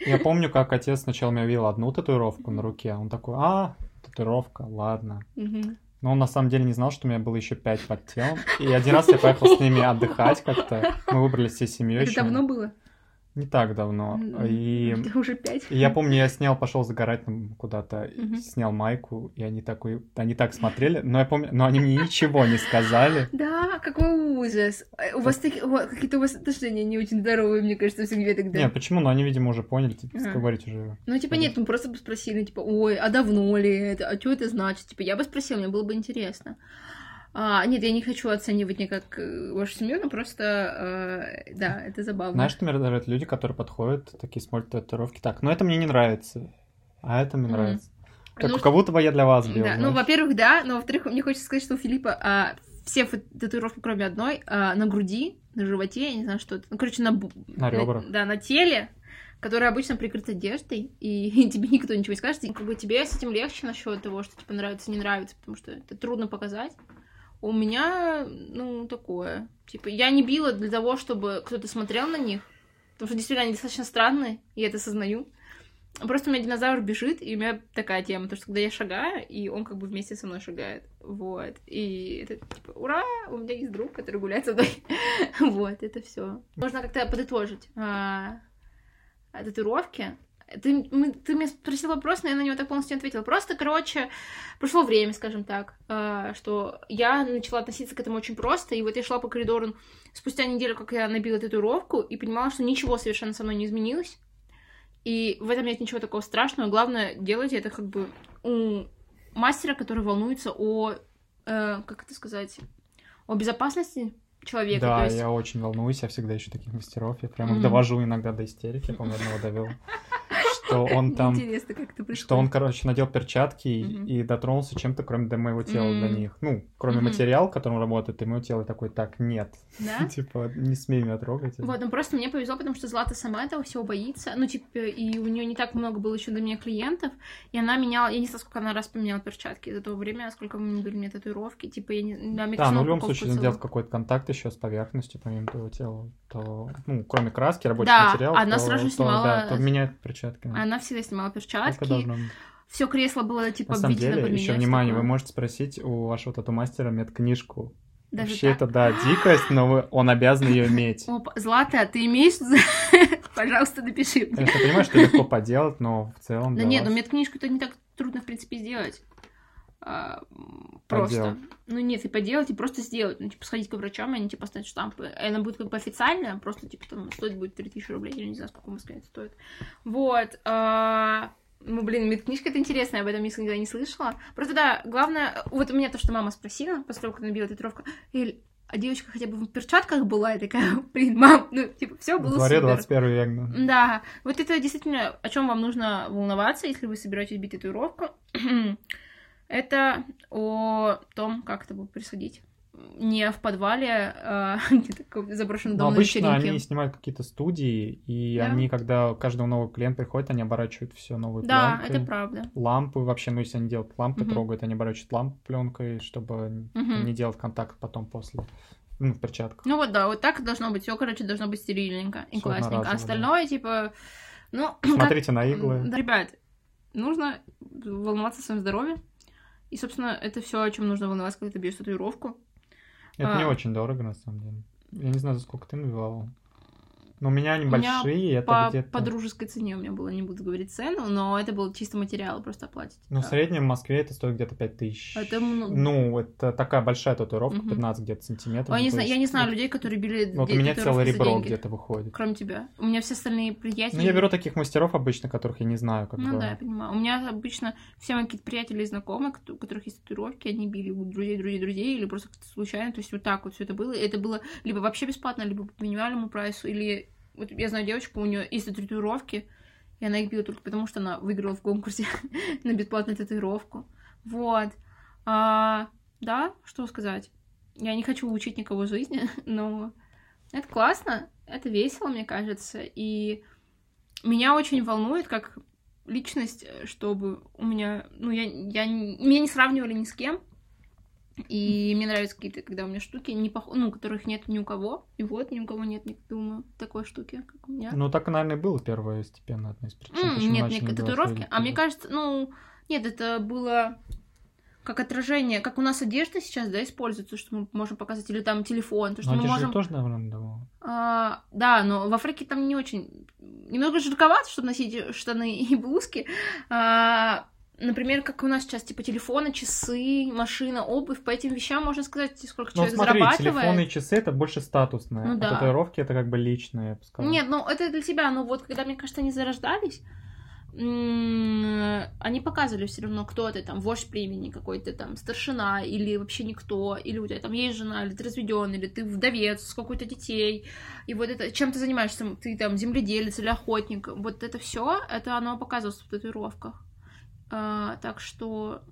Я помню, как отец сначала мне видел одну татуировку на руке, он такой, а, татуировка, ладно. Но он на самом деле не знал, что у меня было еще пять под телом. И один раз я поехал с ними отдыхать как-то. Мы выбрались всей семьей. Это еще. давно было? Не так давно. М, И Это уже пять. и я помню, я снял, пошел загорать там куда-то, Мгм. снял майку, и они такой, они так смотрели, но я помню, но они мне ничего не сказали. <laughs> Да, какой ужас. Э, У вас таки- у- какие-то у вас отношения не очень здоровые, мне кажется, в семье тогда. Нет, почему? Ну, они, видимо, уже поняли, типа, говорить уже. Ну, типа, нет, мы просто бы спросили, типа, ой, а давно ли это, а что это значит? Типа, я бы спросила, мне было бы интересно. А, нет, я не хочу оценивать никак э, вашу семью, но просто, э, да, это забавно. Знаешь, что мне раздражает? Люди, которые подходят, такие смотрят татуировки. Так, ну это мне не нравится, а это мне Мгм. нравится. Как, Ну, как будто бы я для вас бил. Да, ну, во-первых, да, но во-вторых, мне хочется сказать, что у Филиппа а, все татуировки, кроме одной, а, на груди, на животе, я не знаю, что это. Ну, короче, на... На ребрах. да, на теле, которое обычно прикрыто одеждой, <laughs> и тебе никто ничего не скажет, и как бы тебе с этим легче насчет того, что типа нравится, не нравится, потому что это трудно показать. У меня, ну, такое. Типа, я не била для того, чтобы кто-то смотрел на них, потому что действительно они достаточно странные, я это осознаю. Просто у меня динозавр бежит, и у меня такая тема, то что когда я шагаю, и он как бы вместе со мной шагает. Вот. И это типа, ура, у меня есть друг, который гуляет со мной. <laughs> Вот, это все. Можно как-то подытожить а, татуировки. Ты, мы- ты меня спросил вопрос, но я на него так полностью не ответила. Просто, короче, прошло время, скажем так, а, что я начала относиться к этому очень просто, и вот я шла по коридору спустя неделю, как я набила татуировку, и понимала, что ничего совершенно со мной не изменилось. И в этом нет ничего такого страшного. Главное, делайте это как бы у мастера, который волнуется о, э, как это сказать, о безопасности человека. Да, есть... я очень волнуюсь, я всегда ищу таких мастеров, я прям их Мгм. довожу иногда до истерики, одного довел. Что он <laughs> там, что он, короче, надел перчатки и- и дотронулся чем-то, кроме до моего тела до них. Ну, кроме материала, которым работает, и мое тело такой, так, нет. Да? <laughs> Типа, не смей меня трогать. Вот, ну просто мне повезло, потому что Злата сама этого всего боится. Ну, типа, и у нее не так много было еще до меня клиентов. И она меняла, я не знаю, сколько она раз поменяла перчатки за то время, сколько мы были мне татуировки. Типа, я не... Да, но в любом случае, целую. делать какой-то контакт еще с поверхностью, помимо твоего тела, то, ну, кроме краски, рабочий материал, она то, сразу снимала- да, то меняет перчатки. Она всегда снимала перчатки. должно быть. Все кресло было, типа, На самом деле, еще внимание, вы можете спросить у вашего тату-мастера медкнижку. Даже Вообще так? это, да, дикость, но вы- он обязан ее иметь. <laughs> Опа, Злата, ты имеешь... <laughs> Пожалуйста, напиши мне. Конечно, я понимаю, что легко поделать, но в целом Да нет, ну вас- медкнижку-то не так трудно, в принципе, сделать. А, просто. Поделать. Ну нет, и поделать, и просто сделать. Ну, типа, сходить к врачам, и они, типа, поставить штампы. И она будет как бы официальная, просто, типа, там, стоить будет 3000 рублей, или не знаю, сколько в Москве это стоит. Вот. а, Ну, блин, медкнижка это интересная, об этом я никогда не слышала. Просто, да, главное... Вот у меня то, что мама спросила, она набила татуировку, Эль, а девочка хотя бы в перчатках была, я такая, <laughs> блин, мам, ну, типа, все было дворе супер. 21 век, да. Да, вот это действительно, о чем вам нужно волноваться, если вы собираетесь бить татуировку. <clears throat> это о том, как это будет происходить. Не в подвале, а <laughs> какой-то заброшенный дом на обычно вечеринке. они снимают какие-то студии, и Да. они, когда каждого нового клиента приходит, они оборачивают все новой Да, пленкой. это правда. Лампы вообще, ну если они делают лампы, Мгм. трогают, они оборачивают лампу пленкой, чтобы Мгм. не делать контакт потом после. Ну, в перчатках. Ну вот да, вот так должно быть. Все, короче, должно быть стерильненько и Всё классненько. А одноразово, да. остальное, типа, ну, <clears throat> Смотрите на иглы. Да, ребят, нужно волноваться о своем здоровье. И, собственно, это все, о чем нужно волноваться, когда ты бьешь татуировку. Это не а. очень дорого, на самом деле. Я не знаю, за сколько ты набивала. Но у меня они У меня большие, это По, где-то... по дружеской цене у меня было, не буду говорить цену, но это был чисто материал, просто оплатить. Ну, в Да. среднем в Москве это стоит где-то 5 тысяч. Это мно- Ну, это такая большая татуировка, Мгм. 15 где-то сантиметров. Ой, я не то знаю, я не знаю ну, людей, которые били Вот у меня целое ребро где-то выходит. Кроме тебя. У меня все остальные приятели... Ну, я беру таких мастеров обычно, которых я не знаю, как Ну бы. да, я понимаю. У меня обычно все мои какие-то приятели и знакомые, у которых есть татуировки, они били у друзей, друзей, друзей, или просто случайно. То есть вот так вот все это было. Это было либо вообще бесплатно, либо по минимальному прайсу, или... Вот я знаю девочку, у нее есть татуировки, и она их била только потому, что она выиграла в конкурсе <laughs> на бесплатную татуировку. Вот. А, да, что сказать. Я не хочу учить никого жизни, <laughs> но это классно, это весело, мне кажется, и меня очень волнует, как личность, э, чтобы у меня, ну, я, я, меня не сравнивали ни с кем, и мне нравятся какие-то, когда у меня штуки, не пох... ну, которых нет ни у кого, и вот ни у кого нет, не думаю, такой штуки, как у меня. Ну, так, наверное, и было первое степенно одна из причин. Почему нет, делать татуировки. А мне кажется, ну, нет, это было как отражение, как у нас одежда сейчас, да, используется, что мы можем показать, или там телефон, то, что Ну, мы можем... тоже, наверное, давал. А, да, но в Африке там не очень... Немного жарковато, чтобы носить штаны и блузки. А, например, как у нас сейчас, типа, телефоны, часы, машина, обувь. По этим вещам можно сказать, сколько Ну, человек смотри, зарабатывает. телефоны и часы это больше статусное. Ну а да. татуировки это как бы личное, я бы сказал. Нет, ну это для тебя, но вот когда, мне кажется, они зарождались, они показывали все равно, кто ты там, вождь племени какой-то там, старшина, или вообще никто, или у тебя там есть жена, или ты разведен, или ты вдовец, с какой-то детей, и вот это, чем ты занимаешься, ты там земледелец или охотник, вот это все, это оно показывалось в татуировках. А, так что,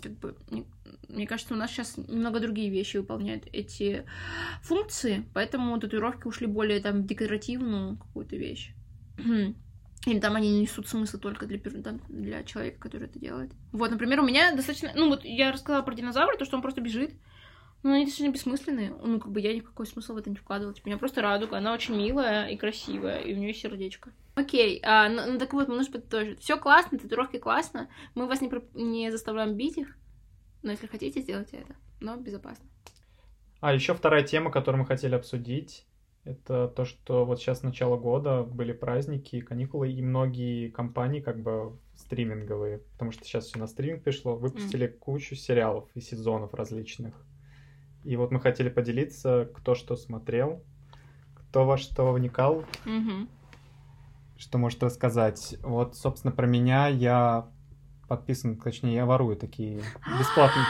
как бы, мне, мне кажется, у нас сейчас немного другие вещи выполняют эти функции, поэтому татуировки ушли более там в декоративную какую-то вещь. <clears throat> Или там они несут смысл только для, для человека, который это делает. Вот, например, у меня достаточно... Ну, вот я рассказала про динозавра, то, что он просто бежит. Ну, они достаточно бессмысленные. Ну, как бы я никакой смысл в это не вкладывала. Типа, у меня просто радуга. Она очень милая и красивая, и у нее есть сердечко. Окей, а, ну, ну, так вот, мы нужно подытожить. Все классно, татуировки классно. Мы вас не, про- не заставляем бить их. Но если хотите, сделайте это. Но безопасно. А еще вторая тема, которую мы хотели обсудить, это то, что вот сейчас начало года были праздники, каникулы, и многие компании как бы стриминговые, потому что сейчас все на стриминг пришло, выпустили кучу сериалов и сезонов различных. И вот мы хотели поделиться, кто что смотрел, кто во что вникал, Мгм. что может рассказать. Вот, собственно, про меня я подписан, точнее, я ворую такие <gasps> бесплатные.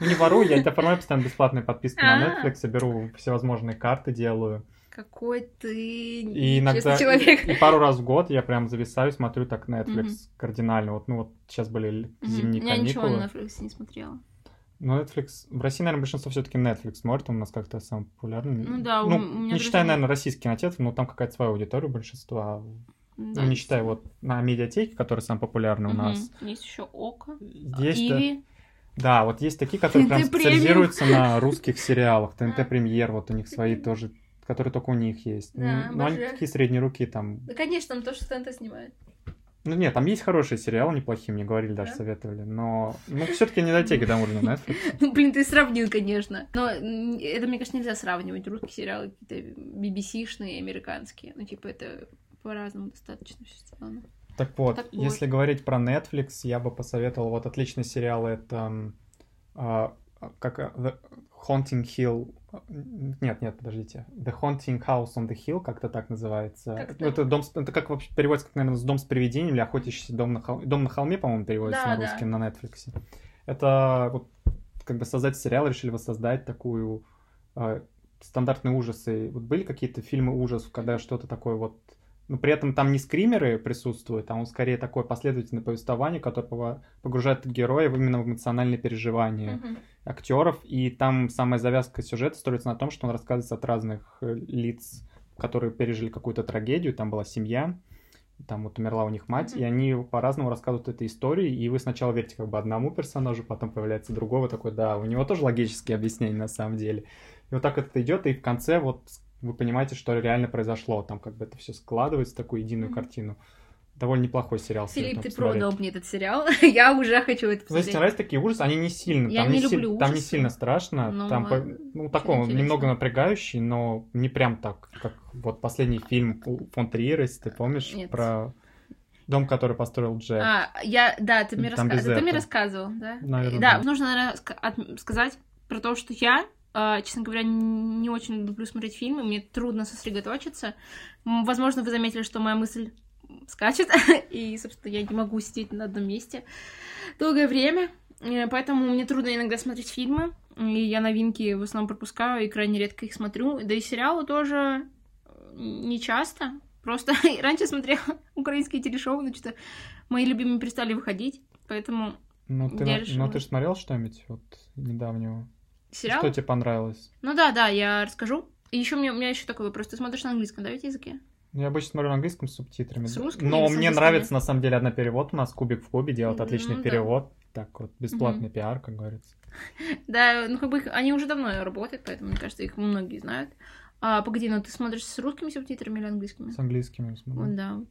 Ну, не ворую, я оформляю постоянно бесплатные подписки на А. Netflix, беру всевозможные карты, делаю. Какой ты И иногда, человек. и, и пару раз в год я прям зависаю, смотрю так Netflix кардинально. Вот, ну вот сейчас были л- Мгм. зимние Я ничего каникулы. на Netflix не смотрела. Ну, Netflix... В России, наверное, большинство все-таки Netflix смотрит, он у нас как-то самый популярный. Ну да, у- ну, у меня не друзья- считая, наверное, российский кинотеатр, но там какая-то своя аудитория большинства. Да, ну, не считая вот на медиатеке, который самый популярный у Мгм. нас. Есть еще Око. Есть, Иви. Да, вот есть такие, которые прям специализируются на русских <laughs> сериалах. ТНТ Премьер, вот у них свои тоже, которые только у них есть. Да, Но они обожаю. такие средние руки там. Да, конечно, там то, что ТНТ снимает. Ну нет, там есть хорошие сериалы, неплохие, мне говорили, даже Да? советовали. Но, ну, все-таки не дотеки до уровня Netflix. <laughs> Ну, блин, ты сравнил, конечно. Но это, мне кажется, нельзя сравнивать. Русские сериалы какие-то BBC-шные, американские. Ну, типа, это по-разному достаточно все сделано. Так вот, Так вот. если говорить про Netflix, я бы посоветовал, вот отличный сериал, это а, как а, The Haunting Hill, нет, нет, подождите, The Haunting House on the Hill, как-то так называется. Как Ну, это дом, это как вообще переводится, как, наверное, дом с привидением или охотящийся дом на холме, дом на холме, по-моему, переводится Да, на да. русский на Netflix. Это вот как бы создать сериал решили воссоздать такую а, стандартные ужасы. Вот были какие-то фильмы ужасов, когда что-то такое вот но при этом там не скримеры присутствуют, а он скорее такое последовательное повествование, которое погружает героев именно в эмоциональные переживания Мгм. Актеров. И там самая завязка сюжета строится на том, что он рассказывается от разных э, лиц, которые пережили какую-то трагедию. Там была семья, там вот умерла у них мать, Мгм. и они по-разному рассказывают этой истории, и вы сначала верите как бы одному персонажу, потом появляется другого, такой, да, у него тоже логические объяснения на самом деле. И вот так это идет, и в конце вот вы понимаете, что реально произошло, там как бы это все складывается в такую единую Мгм. картину. Довольно неплохой сериал. Филипп, ты продал мне этот сериал. <laughs> Я уже хочу это если посмотреть. тебе нравятся такие ужасы, они не сильно, Я там не не, си- люблю там не ужасы. сильно страшно, Ну, там а, ну такой он немного напрягающий, но не прям так, как вот последний фильм у фон Триера, если ты помнишь, Нет. про дом, который построил Джек. А, я, да, ты мне, раска- ты мне рассказывал, да? Наверное, да, да. нужно, наверное, сказать про то, что я, э, честно говоря, не очень люблю смотреть фильмы, мне трудно сосредоточиться. Возможно, вы заметили, что моя мысль скачет, <laughs> и, собственно, я не могу сидеть на одном месте долгое время, Э, поэтому мне трудно иногда смотреть фильмы, и я новинки в основном пропускаю и крайне редко их смотрю, да и сериалы тоже э, не часто, просто <laughs> раньше смотрела <laughs> украинские телешоу, но что-то мои любимые перестали выходить, поэтому ну, ты, я решила. ну, ты же смотрел что-нибудь вот недавнего? сериал... Что тебе понравилось? Ну да, да, я расскажу. И еще у меня, у меня еще такой вопрос. Ты смотришь на английском, да, ведь языке? Я обычно смотрю на английском с субтитрами. С русскими Но мне английскими? нравится, на самом деле, одна перевод у нас, Кубик в Кубе, делает Ну отличный да. перевод. Так вот, бесплатный пиар, как говорится. Да, ну как бы их- они уже давно работают, поэтому, мне кажется, их многие знают. А, погоди, ну ты смотришь с русскими субтитрами или английскими? С английским я смотрю. Вот, да, вот.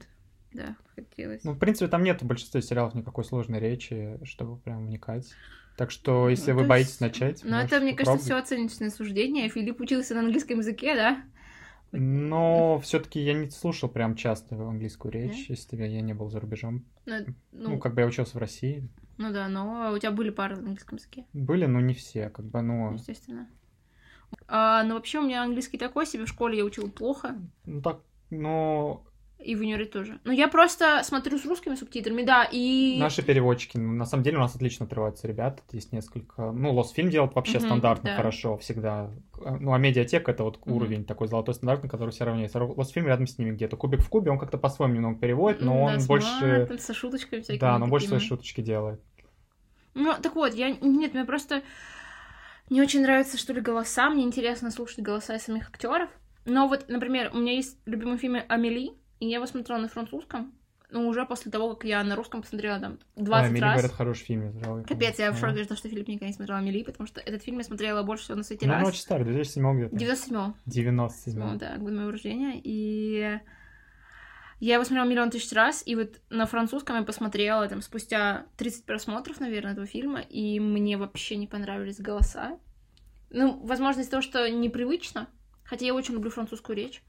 Да, хотелось. Ну, в принципе, там нет в большинстве сериалов никакой сложной речи, чтобы прям вникать. Так что, если Ну, вы боитесь есть- начать, Ну, это, мне кажется, все оценочное суждение. Филипп учился на английском языке, да? Но все-таки я не слушал прям часто английскую речь, если я я не был за рубежом. Ну, Ну, ну, как бы я учился в России. ну да, но у тебя были пары на английском языке, Были, но не все, как бы, ну, естественно. А, но вообще у меня английский такой себе. В школе я учила плохо. ну так, ну, И в универе тоже. Ну, я просто смотрю с русскими субтитрами, да, и... наши переводчики, ну, на самом деле у нас отлично отрываются ребята, есть несколько, ну, Лосфильм делает вообще Мгм, стандартно, да. хорошо, всегда, ну, а медиатека это вот Мгм. уровень такой золотой стандарт, на который все равняется. Лосфильм рядом с ними где-то, Кубик в Кубе, он как-то по-своему немного переводит, но М, он да, больше, матом, со шуточками всякими. да, но больше свои шуточки делает. Ну, так вот, я... Нет, мне просто не очень нравится, что ли, голоса. Мне интересно слушать голоса самих актеров. Но вот, например, у меня есть любимый фильм «Амели», и я его смотрела на французском, ну, уже после того, как я на русском посмотрела там 20 Ой, Амели, раз. говорят, хороший фильм, я его Капец, я в шоке, что Филипп никогда не смотрел «Амели», потому что этот фильм я смотрела больше всего на свете Ну, раз. очень старый, 2007 где-то. 97 97 Ну, да, год моего рождения. И я его смотрела миллион тысяч раз, и вот на французском я посмотрела там спустя 30 просмотров, наверное, этого фильма, и мне вообще не понравились голоса. Ну, возможно, из-за того, что непривычно, хотя я очень люблю французскую речь.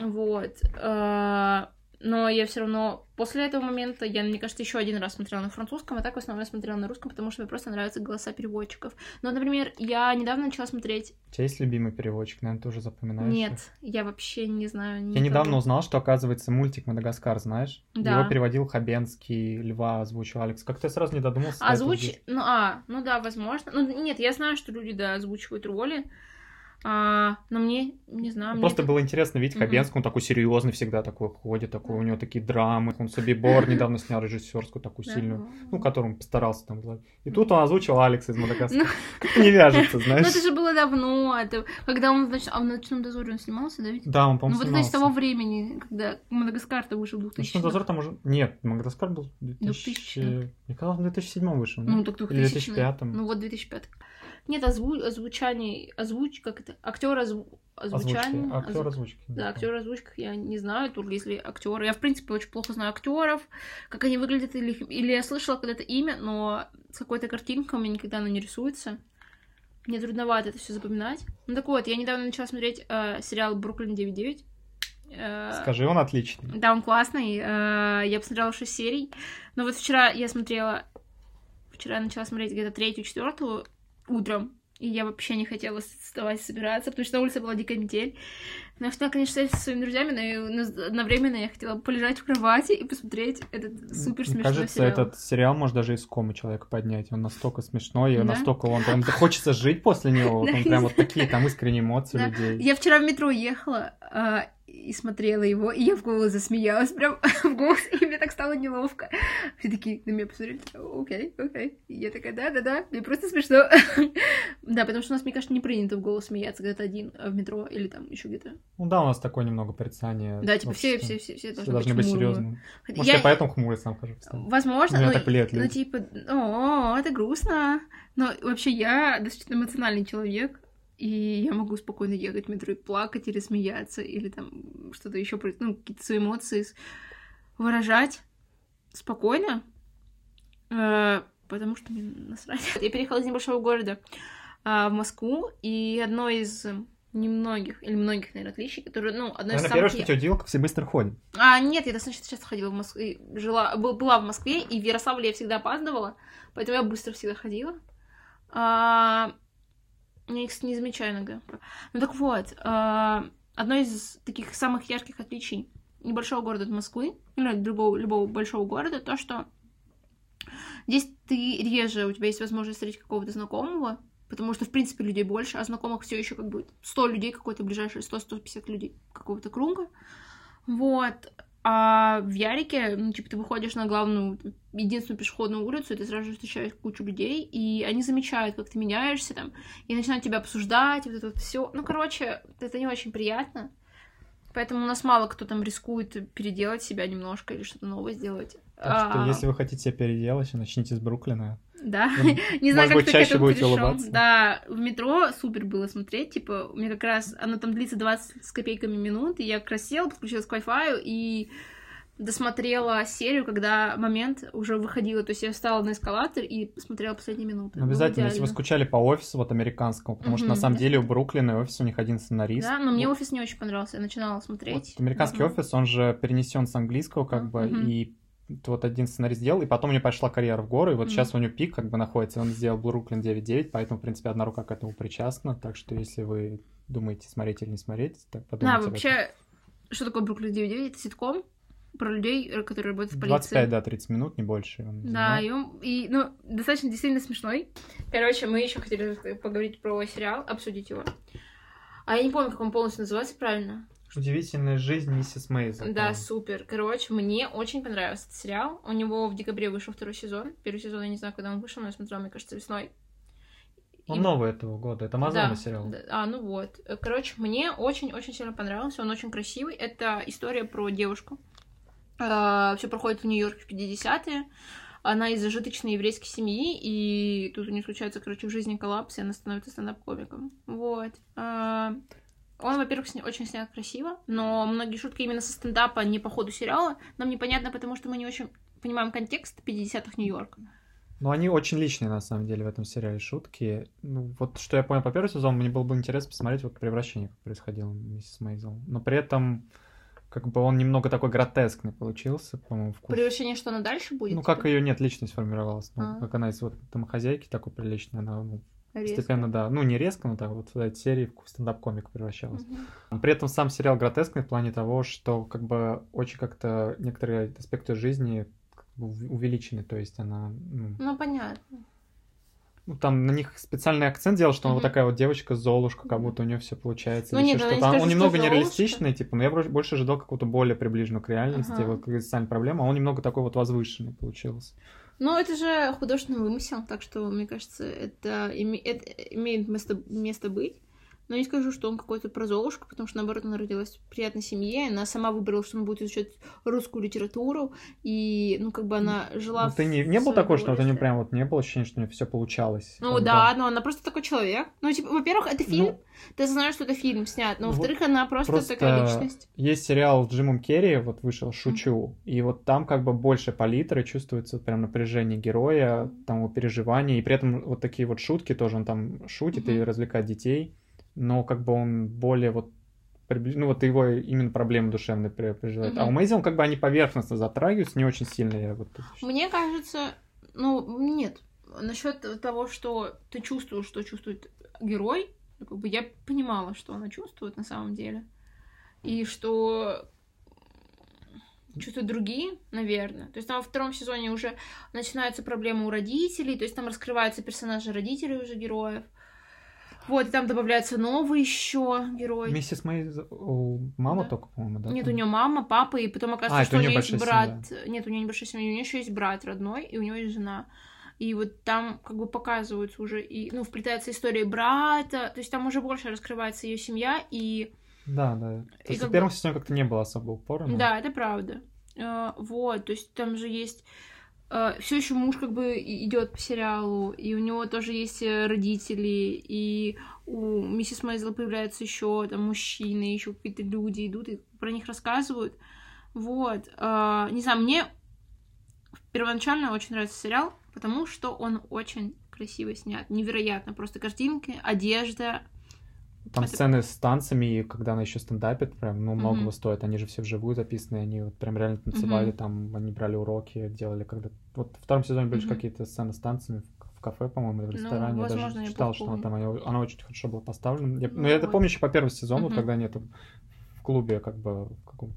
Вот. Э, Но я все равно после этого момента, я, мне кажется, еще один раз смотрела на французском, а так в основном я смотрела на русском, потому что мне просто нравятся голоса переводчиков. Но, например, я недавно начала смотреть... У тебя есть любимый переводчик, наверное, тоже запоминаешь? Нет, я вообще не знаю. Я никого. недавно узнал, что, оказывается, мультик «Мадагаскар», знаешь? Да. Его переводил Хабенский, Льва озвучил Алекс. Как-то я сразу не додумался. Озвуч... Ну, а, ну да, возможно. Ну, нет, я знаю, что люди, да, озвучивают роли. А, но мне, не знаю, мне Просто это- было интересно видеть. Хабенского, он такой серьезный всегда такой ходит, такой, у него такие драмы, он Собибор <laughs> недавно снял режиссерскую такую сильную, ну, которую он постарался там. И тут он озвучил Алекса из Мадагаскара. Ну, <laughs> не вяжется, <laughs> ну, знаешь? это же было давно. Это... Когда он, значит, а в «Ночном дозоре» он снимался, да, ведь? Да, он, Ну, по-моему, вот это из того времени, когда Мадагаскар-то вышел в 2000 Ночной дозор там уже... Нет, Мадагаскар был в 2000... 2000. Мне казалось, в 2007 вышел, Ну, ну? так Или 2000 в 2005 Ну, вот 2005 Нет, озву... озвучаний, озвуч, как это, актер озву... озвучания. Озвучки. Актер озву- озвучки. Да, актер озвучках я не знаю, только если актеры. Я, в принципе, очень плохо знаю актеров, как они выглядят, или, или я слышала когда-то имя, но с какой-то картинкой у меня никогда оно не рисуется. Мне трудновато это все запоминать. Ну так вот, я недавно начала смотреть э, сериал Бруклин 9.9. Э, Скажи, он отличный. Да, он классный. Э, я посмотрела 6 серий. Но вот вчера я смотрела... Вчера я начала смотреть где-то третью, четвертую утром. И я вообще не хотела вставать, собираться, потому что на улице была дикая метель. Но я хотела, конечно, встретиться со своими друзьями, но одновременно я хотела полежать в кровати и посмотреть этот супер смешной Кажется, сериал. этот сериал может даже из комы человека поднять. Он настолько смешной, и да? настолько он прям хочется жить после него. Он прям вот такие там искренние эмоции людей. Я вчера в метро ехала, а, и смотрела его, и я в голос засмеялась, прям <laughs> в голос, и мне так стало неловко. Все такие на меня посмотрели, окей, окей. И я такая, да-да-да, мне просто смешно. <laughs> да, потому что у нас, мне кажется, не принято в голос смеяться, когда ты один в метро или там еще где-то. Ну да, у нас такое немного порицание. Да, типа все, все, все, все должны, должны быть серьезными. Может, я, я поэтому хмурый сам хожу. Возможно, но, так лет, ну типа, о, это грустно. Но вообще я достаточно эмоциональный человек, и я могу спокойно ехать в метро и плакать или смеяться, или там что-то еще, ну, какие-то свои эмоции выражать спокойно, э, потому что мне насрать. Я переехала из небольшого города э, в Москву, и одно из немногих, или многих, наверное, отличий, которые, ну, одно из самых... первое, что тебя удивило, как все быстро ходят. А, нет, я достаточно часто ходила в Москве, жила, была в Москве, и в Ярославле я всегда опаздывала, поэтому я быстро всегда ходила. А, я, кстати, не замечаю иногда. Ну так вот, а, одно из таких самых ярких отличий небольшого города от Москвы или другого, любого большого города, то, что здесь ты реже, у тебя есть возможность встретить какого-то знакомого, потому что, в принципе, людей больше, а знакомых все еще как бы 100 людей какой-то ближайший, 100-150 людей какого-то круга. Вот. А в Ярике, ну, типа, ты выходишь на главную, единственную пешеходную улицу, и ты сразу же встречаешь кучу людей, и они замечают, как ты меняешься там, и начинают тебя обсуждать, вот это вот все. Ну, короче, это не очень приятно. Поэтому у нас мало кто там рискует переделать себя немножко или что-то новое сделать. Так что, а... если вы хотите себя переделать, начните с Бруклина. Да, <laughs> не знаю, как ты к этому пришел. Да, в метро супер было смотреть, типа, у меня как раз, оно там длится 20 с копейками минут, и я как раз села, подключилась к Wi-Fi, и досмотрела серию, когда момент уже выходила. То есть я встала на эскалатор и смотрела последние минуты. Ну, обязательно, если вы скучали по офису, вот американскому, потому что на самом деле у Бруклина офис у них один сценарист. Да, но мне офис не очень понравился, я начинала смотреть. Вот, американский офис, он же перенесен с английского, как бы, и вот один сценарий сделал, и потом у него пошла карьера в горы, и вот mm-hmm. сейчас у него пик как бы находится, он сделал Бруклин 9.9, поэтому, в принципе, одна рука к этому причастна, так что если вы думаете, смотреть или не смотреть, так подумайте Да, вообще, что такое Бруклин 9.9? Это ситком про людей, которые работают в полиции. 25, да, 30 минут, не больше. да, и, он, и, ну, достаточно действительно смешной. Короче, мы еще хотели поговорить про сериал, обсудить его. А я не помню, как он полностью называется правильно. Удивительная жизнь миссис Мейзел. Да, супер. Короче, мне очень понравился этот сериал. У него в декабре вышел второй сезон. Первый сезон я не знаю, когда он вышел, но я смотрела, мне кажется, весной. Он И... новый этого года. Это Амазон да, сериал. Да, а, ну вот. Короче, мне очень-очень сильно понравился. Он очень красивый. Это история про девушку. Uh, все проходит в Нью-Йорке в 50-е. Она из зажиточной еврейской семьи, и тут у нее случается, короче, в жизни коллапс, и она становится стендап-комиком. Вот. Uh, он, во-первых, сня... очень снят красиво, но многие шутки именно со стендапа, не по ходу сериала, нам непонятно, потому что мы не очень понимаем контекст 50-х Нью-Йорка. Ну, они очень личные, на самом деле, в этом сериале шутки. Ну, вот что я понял по первому сезону, мне было бы интересно посмотреть вот превращение, как происходило миссис Мейзел. Но при этом как бы он немного такой гротескный получился, по-моему, вкус. Превращение, что она дальше будет? Ну, как ее нет, личность формировалась. Ну, а. как она из вот домохозяйки такой приличной, она ну, Резко. Постепенно, да. Ну, не резко, но так вот в этой серии в стендап-комик превращалась. Угу. При этом сам сериал гротескный в плане того, что как бы очень как-то некоторые аспекты жизни как бы увеличены, то есть она... Ну, ну понятно. Ну, там на них специальный акцент делал, что mm-hmm. она вот такая вот девочка Золушка, как будто у нее все получается. Ну, нет, что-то. Не скажу, он немного нереалистичный, типа, но я больше ожидал какого-то более приближенного к реальности, uh-huh. вот какая-то социальная проблема, а он немного такой вот возвышенный получился. Ну, это же художественный вымысел, так что, мне кажется, это, име... это имеет место, место быть. Но не скажу, что он какой-то про Золушку, потому что, наоборот, она родилась в приятной семье, она сама выбрала, что она будет изучать русскую литературу, и, ну, как бы она жила... Ну, ты не, не был такой, что вот у нее прям вот не было ощущения, что у нее все получалось? Ну, да, бы. но она просто такой человек. Ну, типа, во-первых, это фильм, ну, ты знаешь, что это фильм снят, но, во-вторых, вот она просто, просто такая личность. Есть сериал с Джимом Керри, вот вышел «Шучу», mm-hmm. и вот там как бы больше палитры, чувствуется прям напряжение героя, там его переживания, и при этом вот такие вот шутки тоже он там шутит mm-hmm. и развлекает детей но как бы он более вот ну вот его именно проблемы душевные переживает. А у. Мэйзи, он как бы они поверхностно затрагиваются, не очень сильно. Я вот. Мне кажется, ну, нет. Насчет того, что ты чувствуешь, что чувствует герой, как бы я понимала, что она чувствует на самом деле. И что чувствуют другие, наверное. То есть там во втором сезоне уже начинаются проблемы у родителей, то есть там раскрываются персонажи родителей уже героев. Вот, и там добавляются новые еще герои. Миссис Мэйзи, у мама Да. только, по-моему, да? Нет, у нее мама, папа, и потом оказывается, А, что у нее есть брат. Нет, у нее небольшая семья, у нее еще есть брат родной, и у него есть жена. И вот там как бы показываются уже, и, ну, вплетается история брата, то есть там уже больше раскрывается ее семья, и Да, да. То есть в первом сезоне как-то не было особо упора. но- да, это правда. Э, Вот, то есть там же есть все еще муж как бы идет по сериалу, и у него тоже есть э, родители, и у миссис Мейзел появляются еще там мужчины, еще какие-то люди идут и про них рассказывают. Вот. э, Не знаю, мне первоначально очень нравится сериал, потому что он очень красиво снят. Невероятно. Просто картинки, одежда. Там Это- сцены с танцами, и когда она еще стендапит, прям, ну, многого Мгм. стоит. Они же все вживую записаны, они вот прям реально танцевали, Мгм. там, они брали уроки, делали когда... Вот в втором сезоне были Мгм. какие-то сцены с танцами в, кафе, по-моему, или в Ну, ресторане. я возможно, даже я читал, плохо что она там, она, она очень хорошо была поставлена. Я, ну, Ну я это вот. помню еще по первому сезону, Мгм. когда они там в клубе, как бы, в каком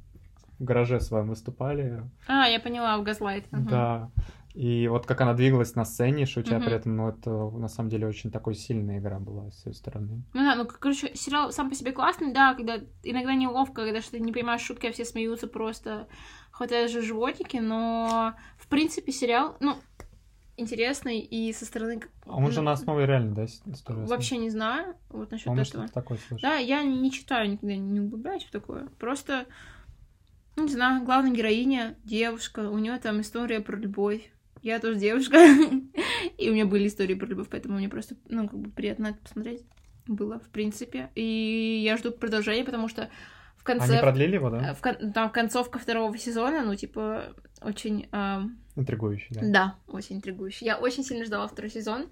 в гараже своем выступали. А, я поняла, в Газлайт. Мгм. Да. И вот как она двигалась на сцене, шутя Мгм. при этом, ну, это на самом деле очень такой сильная игра была с ее стороны. Ну да, ну, короче, сериал сам по себе классный, да, когда иногда неловко, когда что ты не понимаешь шутки, а все смеются просто, хватает же животики, но, в принципе, сериал, ну, интересный и со стороны... А он же ну, на основе реально, да, истории? Вообще не знаю, вот насчет Помню, этого. что такое слышал. Да, я не читаю никогда, не углубляюсь в такое. Просто, ну, не знаю, главная героиня, девушка, у нее там история про любовь. Я тоже девушка, <laughs> и у меня были истории про любовь, поэтому мне просто, ну, как бы приятно это посмотреть было, в принципе. И я жду продолжения, потому что в конце... Они продлили его, да? э, в кон- Там концовка второго сезона, ну, типа, очень... ам, Интригующий, да. да, очень интригующий. Я очень сильно ждала второй сезон.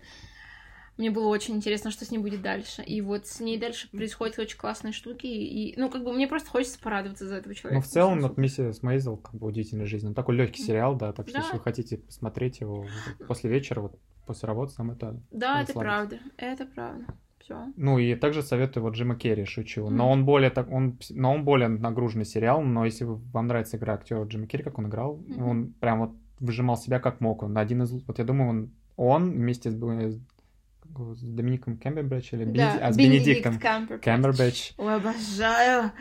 Мне было очень интересно, что с ней будет дальше. И вот с ней дальше происходят очень классные штуки. И, ну, как бы мне просто хочется порадоваться за этого человека. Ну, в целом, вот «Миссис Мейзел», как бы, удивительная жизнь. Он такой легкий сериал, да, так что Да. если вы хотите посмотреть его после вечера, вот после работы, самое то. Да, это правда. Это правда. Все. Ну, и также советую вот Джима Керри, шучу. Мгм. Но он более так, он, но он более нагруженный сериал, но если вам нравится игра актера Джима Керри, как он играл, Мгм. он прям вот выжимал себя как мог. Он один из, вот я думаю, он, он вместе с, его, с Домиником Кэмбербэтч или Бенеди- а, с Бенедиктом Кэмбербэтч, Ой, обожаю.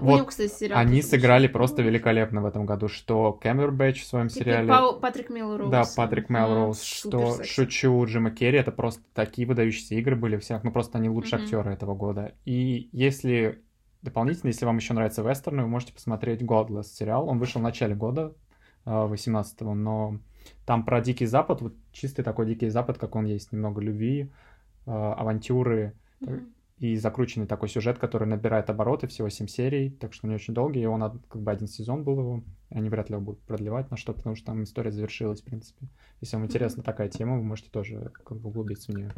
У Вот него, кстати, сериал. они сыграли очень просто великолепно в этом году, что Кэмбербэтч в своем Теперь сериале... Пау- Патрик Мелроуз. Да, Патрик Мелроуз, супер что секси. шучу Джима Керри, это просто такие выдающиеся игры были у всех, ну просто они лучшие Мгм. актеры этого года. И если дополнительно, если вам еще нравятся вестерны, вы можете посмотреть Godless сериал. Он вышел в начале года, 18-го, но там про Дикий Запад, вот чистый такой Дикий Запад, как он есть, немного любви, э, авантюры Мгм. и закрученный такой сюжет, который набирает обороты, всего 7 серий, так что не очень долгий, и он как бы один сезон был его, они вряд ли его будут продлевать на что, потому что там история завершилась, в принципе. Если вам интересна такая тема, вы можете тоже как бы углубиться в нее.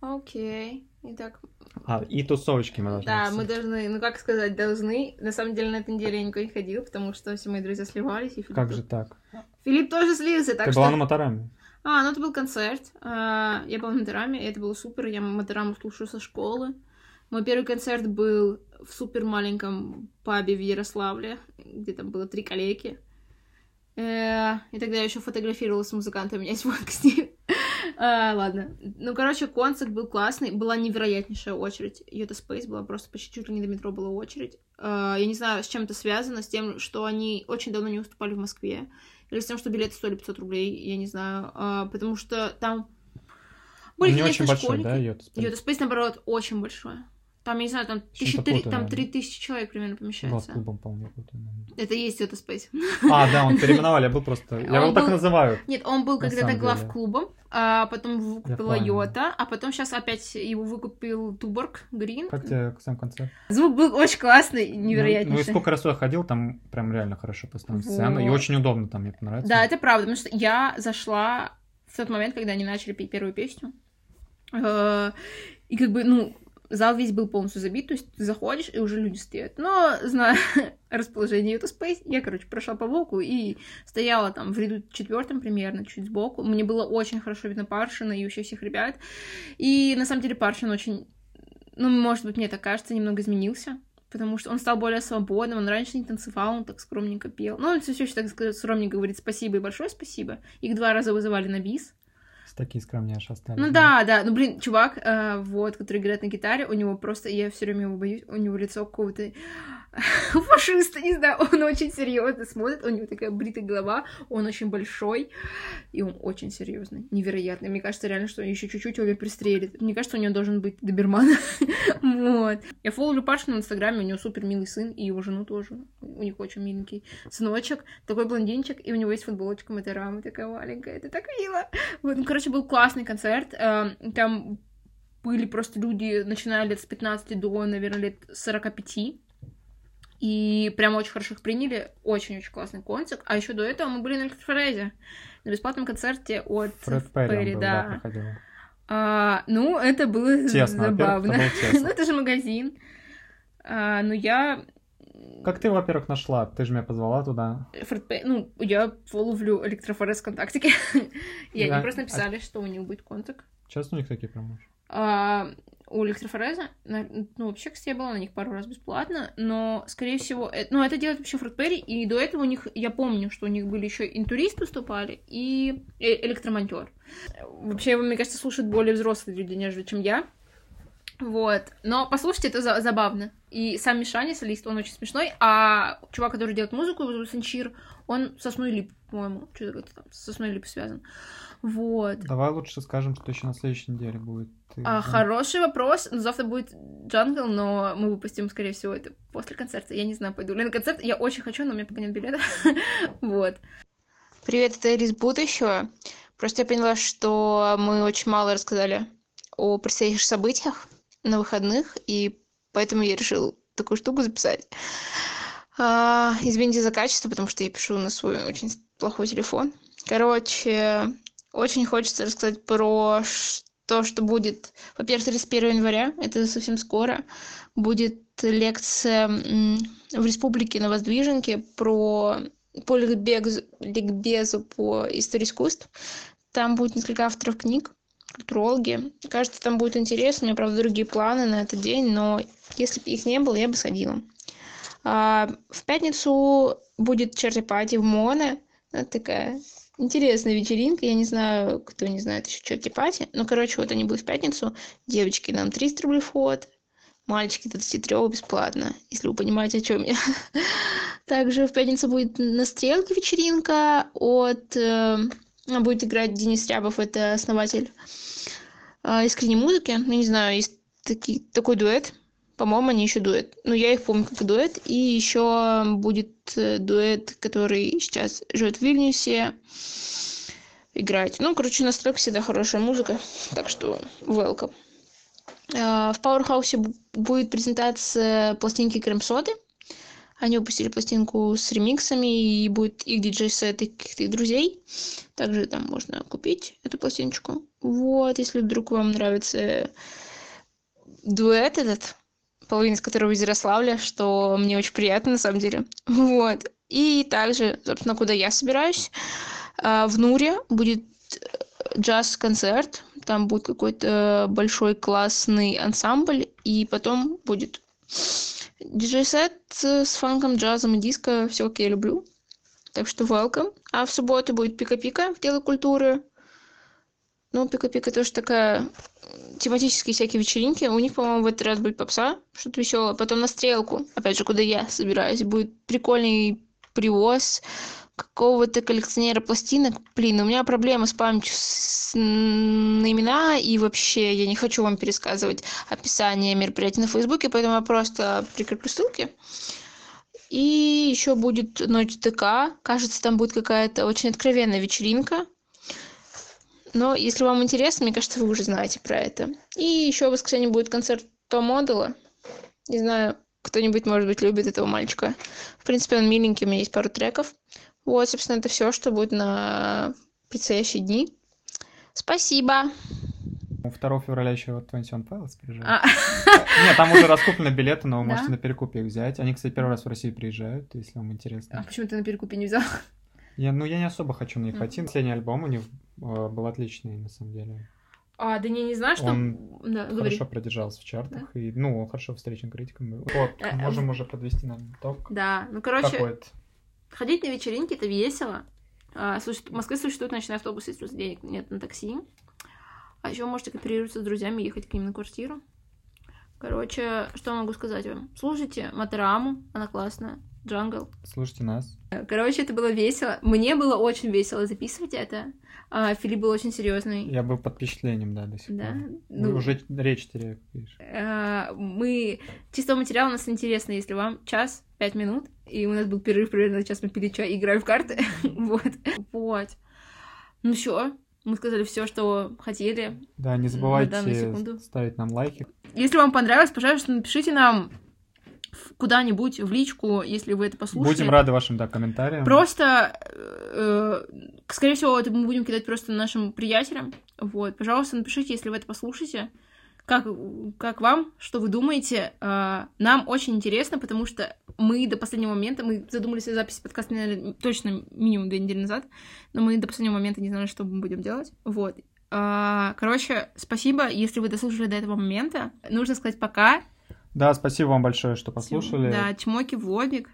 Окей. Итак, А, и тусовочки мы должны да, мы обсудить. должны, ну как сказать, должны. На самом деле на этой неделе я никуда не ходила, потому что все мои друзья сливались. И Как же так? Филипп тоже слился, так Ты что... была на Мотораме? А, ну это был концерт. А, Я была на Мотораме, и это было супер. Я Мотораму слушаю со школы. Мой первый концерт был в супер маленьком пабе в Ярославле, где там было три коллеги. Э, И тогда я еще фотографировала с музыкантами, у меня есть фотка с ним. А, Ладно. Ну, короче, концерт был классный. Была невероятнейшая очередь. Йота Space была просто почти чуть ли не до метро была очередь. А, Я не знаю, с чем это связано, с тем, что они очень давно не выступали в Москве. Или с тем, что билеты стоили 500 рублей, я не знаю. А, Потому что там были, не конечно, очень большой, школьники. да, Йота Space? Йота Space, наоборот, очень большой. Там, я не знаю, там, тысячи три, там наверное. 3000 человек примерно помещается. клубом, по-моему, какой-то, наверное. Это есть Йота Space. А, да, он переименовали, я был просто... Я его так называю. Нет, он был когда-то главклубом, а потом выкупила. Йота, а потом сейчас опять его выкупил Туборг Грин. Как тебе сам концерт? Звук был очень классный, Ну, Ну, и невероятнейший. сколько раз я ходил, там прям реально хорошо поставлена сцена. И очень удобно там, мне понравится. Да, это правда, потому что я зашла в тот момент, когда они начали петь первую песню. Э, И как бы, ну, зал весь был полностью забит, то есть ты заходишь, и уже люди стоят. Но, зная <laughs> расположение Юта Space, я, короче, прошла по волку и стояла там в ряду четвертом примерно, чуть сбоку. Мне было очень хорошо видно Паршина и вообще всех ребят. И, на самом деле, Паршин очень, ну, может быть, мне так кажется, немного изменился потому что он стал более свободным, он раньше не танцевал, он так скромненько пел. Ну, он все еще так скромненько говорит спасибо и большое спасибо. Их два раза вызывали на бис. Такие скромнейшие остались. Ну да, да, ну блин, чувак, э, вот, который играет на гитаре, у него просто, я все время его боюсь, у него лицо какого-то <laughs> фашиста, не знаю, он очень серьезно смотрит, у него такая бритая голова, он очень большой, и он очень серьезный, невероятный. Мне кажется, реально, что еще чуть-чуть его пристрелит. Мне кажется, у него должен быть доберман. <laughs> вот. Я фолловлю Пашу на Инстаграме, у него супер милый сын, и его жену тоже. У них очень миленький сыночек, такой блондинчик, и у него есть футболочка Матерамы, такая маленькая, это так мило. Вот, ну, короче, был классный концерт, эм, там были просто люди, начиная лет с 15 до, наверное, лет 45. И прям очень хорошо их приняли. Очень-очень классный концерт. А еще до этого мы были на Электрофорезе. На бесплатном концерте от Фред Перри, был, да. да а, ну, это было тесно, забавно. Это <laughs> ну, это же магазин. А, ну, я... Как ты, во-первых, нашла? Ты же меня позвала туда. Фред Перри, ну, я фоловлю Электрофорез ВКонтакте. <laughs> И они просто написали, что у них будет концерт. Часто у них такие промоушены? У электрофореза, ну, вообще, кстати, я была на них пару раз бесплатно, но, скорее всего, это, ну, это делает вообще Фрутберри, и до этого у них, я помню, что у них были еще интурист выступали и э, электромонтер. Вообще, его, мне кажется, слушают более взрослые люди, нежели чем я. Вот. Но послушайте, это за забавно. И сам Мишаня, солист, он очень смешной, а чувак, который делает музыку, Санчир, он сосной лип, по-моему, что-то там с сосной лип связан. Вот. Давай лучше скажем, что еще на следующей неделе будет. А, хороший вопрос. Завтра будет джангл, но мы выпустим, скорее всего, это после концерта. Я не знаю, пойду ли на концерт. Я очень хочу, но у меня пока нет билета. <laughs> вот. Привет, это Элис будущего. Просто я поняла, что мы очень мало рассказали о предстоящих событиях на выходных, и поэтому я решил такую штуку записать. А, извините за качество, потому что я пишу на свой очень плохой телефон. Короче, очень хочется рассказать про то, что будет, во-первых, 31 января, это совсем скоро, будет лекция в Республике на Воздвиженке про по ликбезу, по истории искусств. Там будет несколько авторов книг, культурологи. Кажется, там будет интересно. У меня, правда, другие планы на этот день, но если бы их не было, я бы сходила. А, в пятницу будет черти-пати в Моне. Это такая интересная вечеринка. Я не знаю, кто не знает еще черти пати. Ну, короче, вот они будут в пятницу. Девочки, нам 300 рублей вход. Мальчики 23 бесплатно, если вы понимаете, о чем я. <laughs> Также в пятницу будет на стрелке вечеринка от... Э, будет играть Денис Рябов, это основатель э, искренней музыки. Ну, не знаю, есть такой дуэт. По-моему, они еще дуэт. Ну, я их помню как дуэт. И еще будет э, дуэт, который сейчас живет в Вильнюсе. Играть. Ну, короче, на стройке всегда хорошая музыка. Так что welcome. А, в Пауэрхаусе будет презентация пластинки Кремсоты. Они выпустили пластинку с ремиксами, и будет их диджей-сет и каких-то друзей. Также там можно купить эту пластиночку. Вот, если вдруг вам нравится дуэт этот, половина из которого из Ярославля, что мне очень приятно на самом деле. Вот. И также, собственно, куда я собираюсь. А, в Нуре будет э, джаз-концерт. Там будет какой-то большой классный ансамбль. И потом будет диджей-сет с фанком, джазом и диско. Все, как я люблю. Так что welcome. А в субботу будет пика-пика в Дело культуры. Ну, пика-пика тоже такая тематические всякие вечеринки. У них, по-моему, в этот раз будет попса, что-то веселое. Потом на стрелку, опять же, куда я собираюсь, будет прикольный привоз какого-то коллекционера пластинок. Блин, у меня проблема с памятью с... на имена, и вообще я не хочу вам пересказывать описание мероприятий на Фейсбуке, поэтому я просто прикреплю ссылки. И еще будет ночь ТК. Кажется, там будет какая-то очень откровенная вечеринка но если вам интересно, мне кажется, вы уже знаете про это. И еще в воскресенье будет концерт Том Модела. Не знаю, кто-нибудь, может быть, любит этого мальчика. В принципе, он миленький, у меня есть пару треков. Вот, собственно, это все, что будет на предстоящие дни. Спасибо! 2 февраля еще 21 Pilots приезжают. А, <laughs> Нет, там уже раскуплены билеты, но вы Да? можете на перекупе их взять. Они, кстати, первый раз в Россию приезжают, если вам а интересно. почему ты на перекупе не взял? Я, ну, я не особо хочу на них идти. Последний альбом у них был отличный, на самом деле. А, да не, не знаю, что... Он Да, говори. Хорошо продержался в чартах. И, ну, он хорошо встречен критиком был. Вот, Э, можем уже подвести нам итог. Да, ну, короче, Какой-то. ходить на вечеринки — это весело. А, в Москве существует ночной автобус, если денег нет на такси. А еще можете кооперироваться с друзьями и ехать к ним на квартиру. Короче, что могу сказать вам? Слушайте Матераму, она классная. Джангл. Слушайте нас. Короче, это было весело. Мне было очень весело записывать это. А, Филипп был очень серьезный. Я был под впечатлением, да, до сих Да? пор. Ну, уже речь теряю, видишь. э, мы... Чистого материала у нас интересно, если вам час, пять минут, и у нас был перерыв примерно час, мы пили чай и играли в карты. <laughs> вот. Вот. Ну все, мы сказали все, что хотели. Да, не забывайте ставить нам лайки. Если вам понравилось, пожалуйста, напишите нам куда-нибудь в личку, если вы это послушаете. Будем рады вашим, да, комментариям. Просто, э, скорее всего, это мы будем кидать просто нашим приятелям. Вот, пожалуйста, напишите, если вы это послушаете. Как, как вам, что вы думаете? Э, Нам очень интересно, потому что мы до последнего момента, мы задумались о записи подкаста, наверное, точно минимум две недели назад, но мы до последнего момента не знали, что мы будем делать. Вот. А, Короче, спасибо, если вы дослушали до этого момента. Нужно сказать пока. Да, спасибо вам большое, что послушали. Да, чмоки в лобик.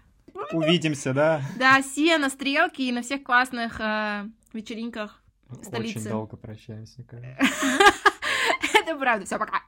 Увидимся, да. Да, все на стрелке и на всех классных э, вечеринках. Столицы. Очень долго прощаемся. кажется. <laughs> Это правда. Все, пока.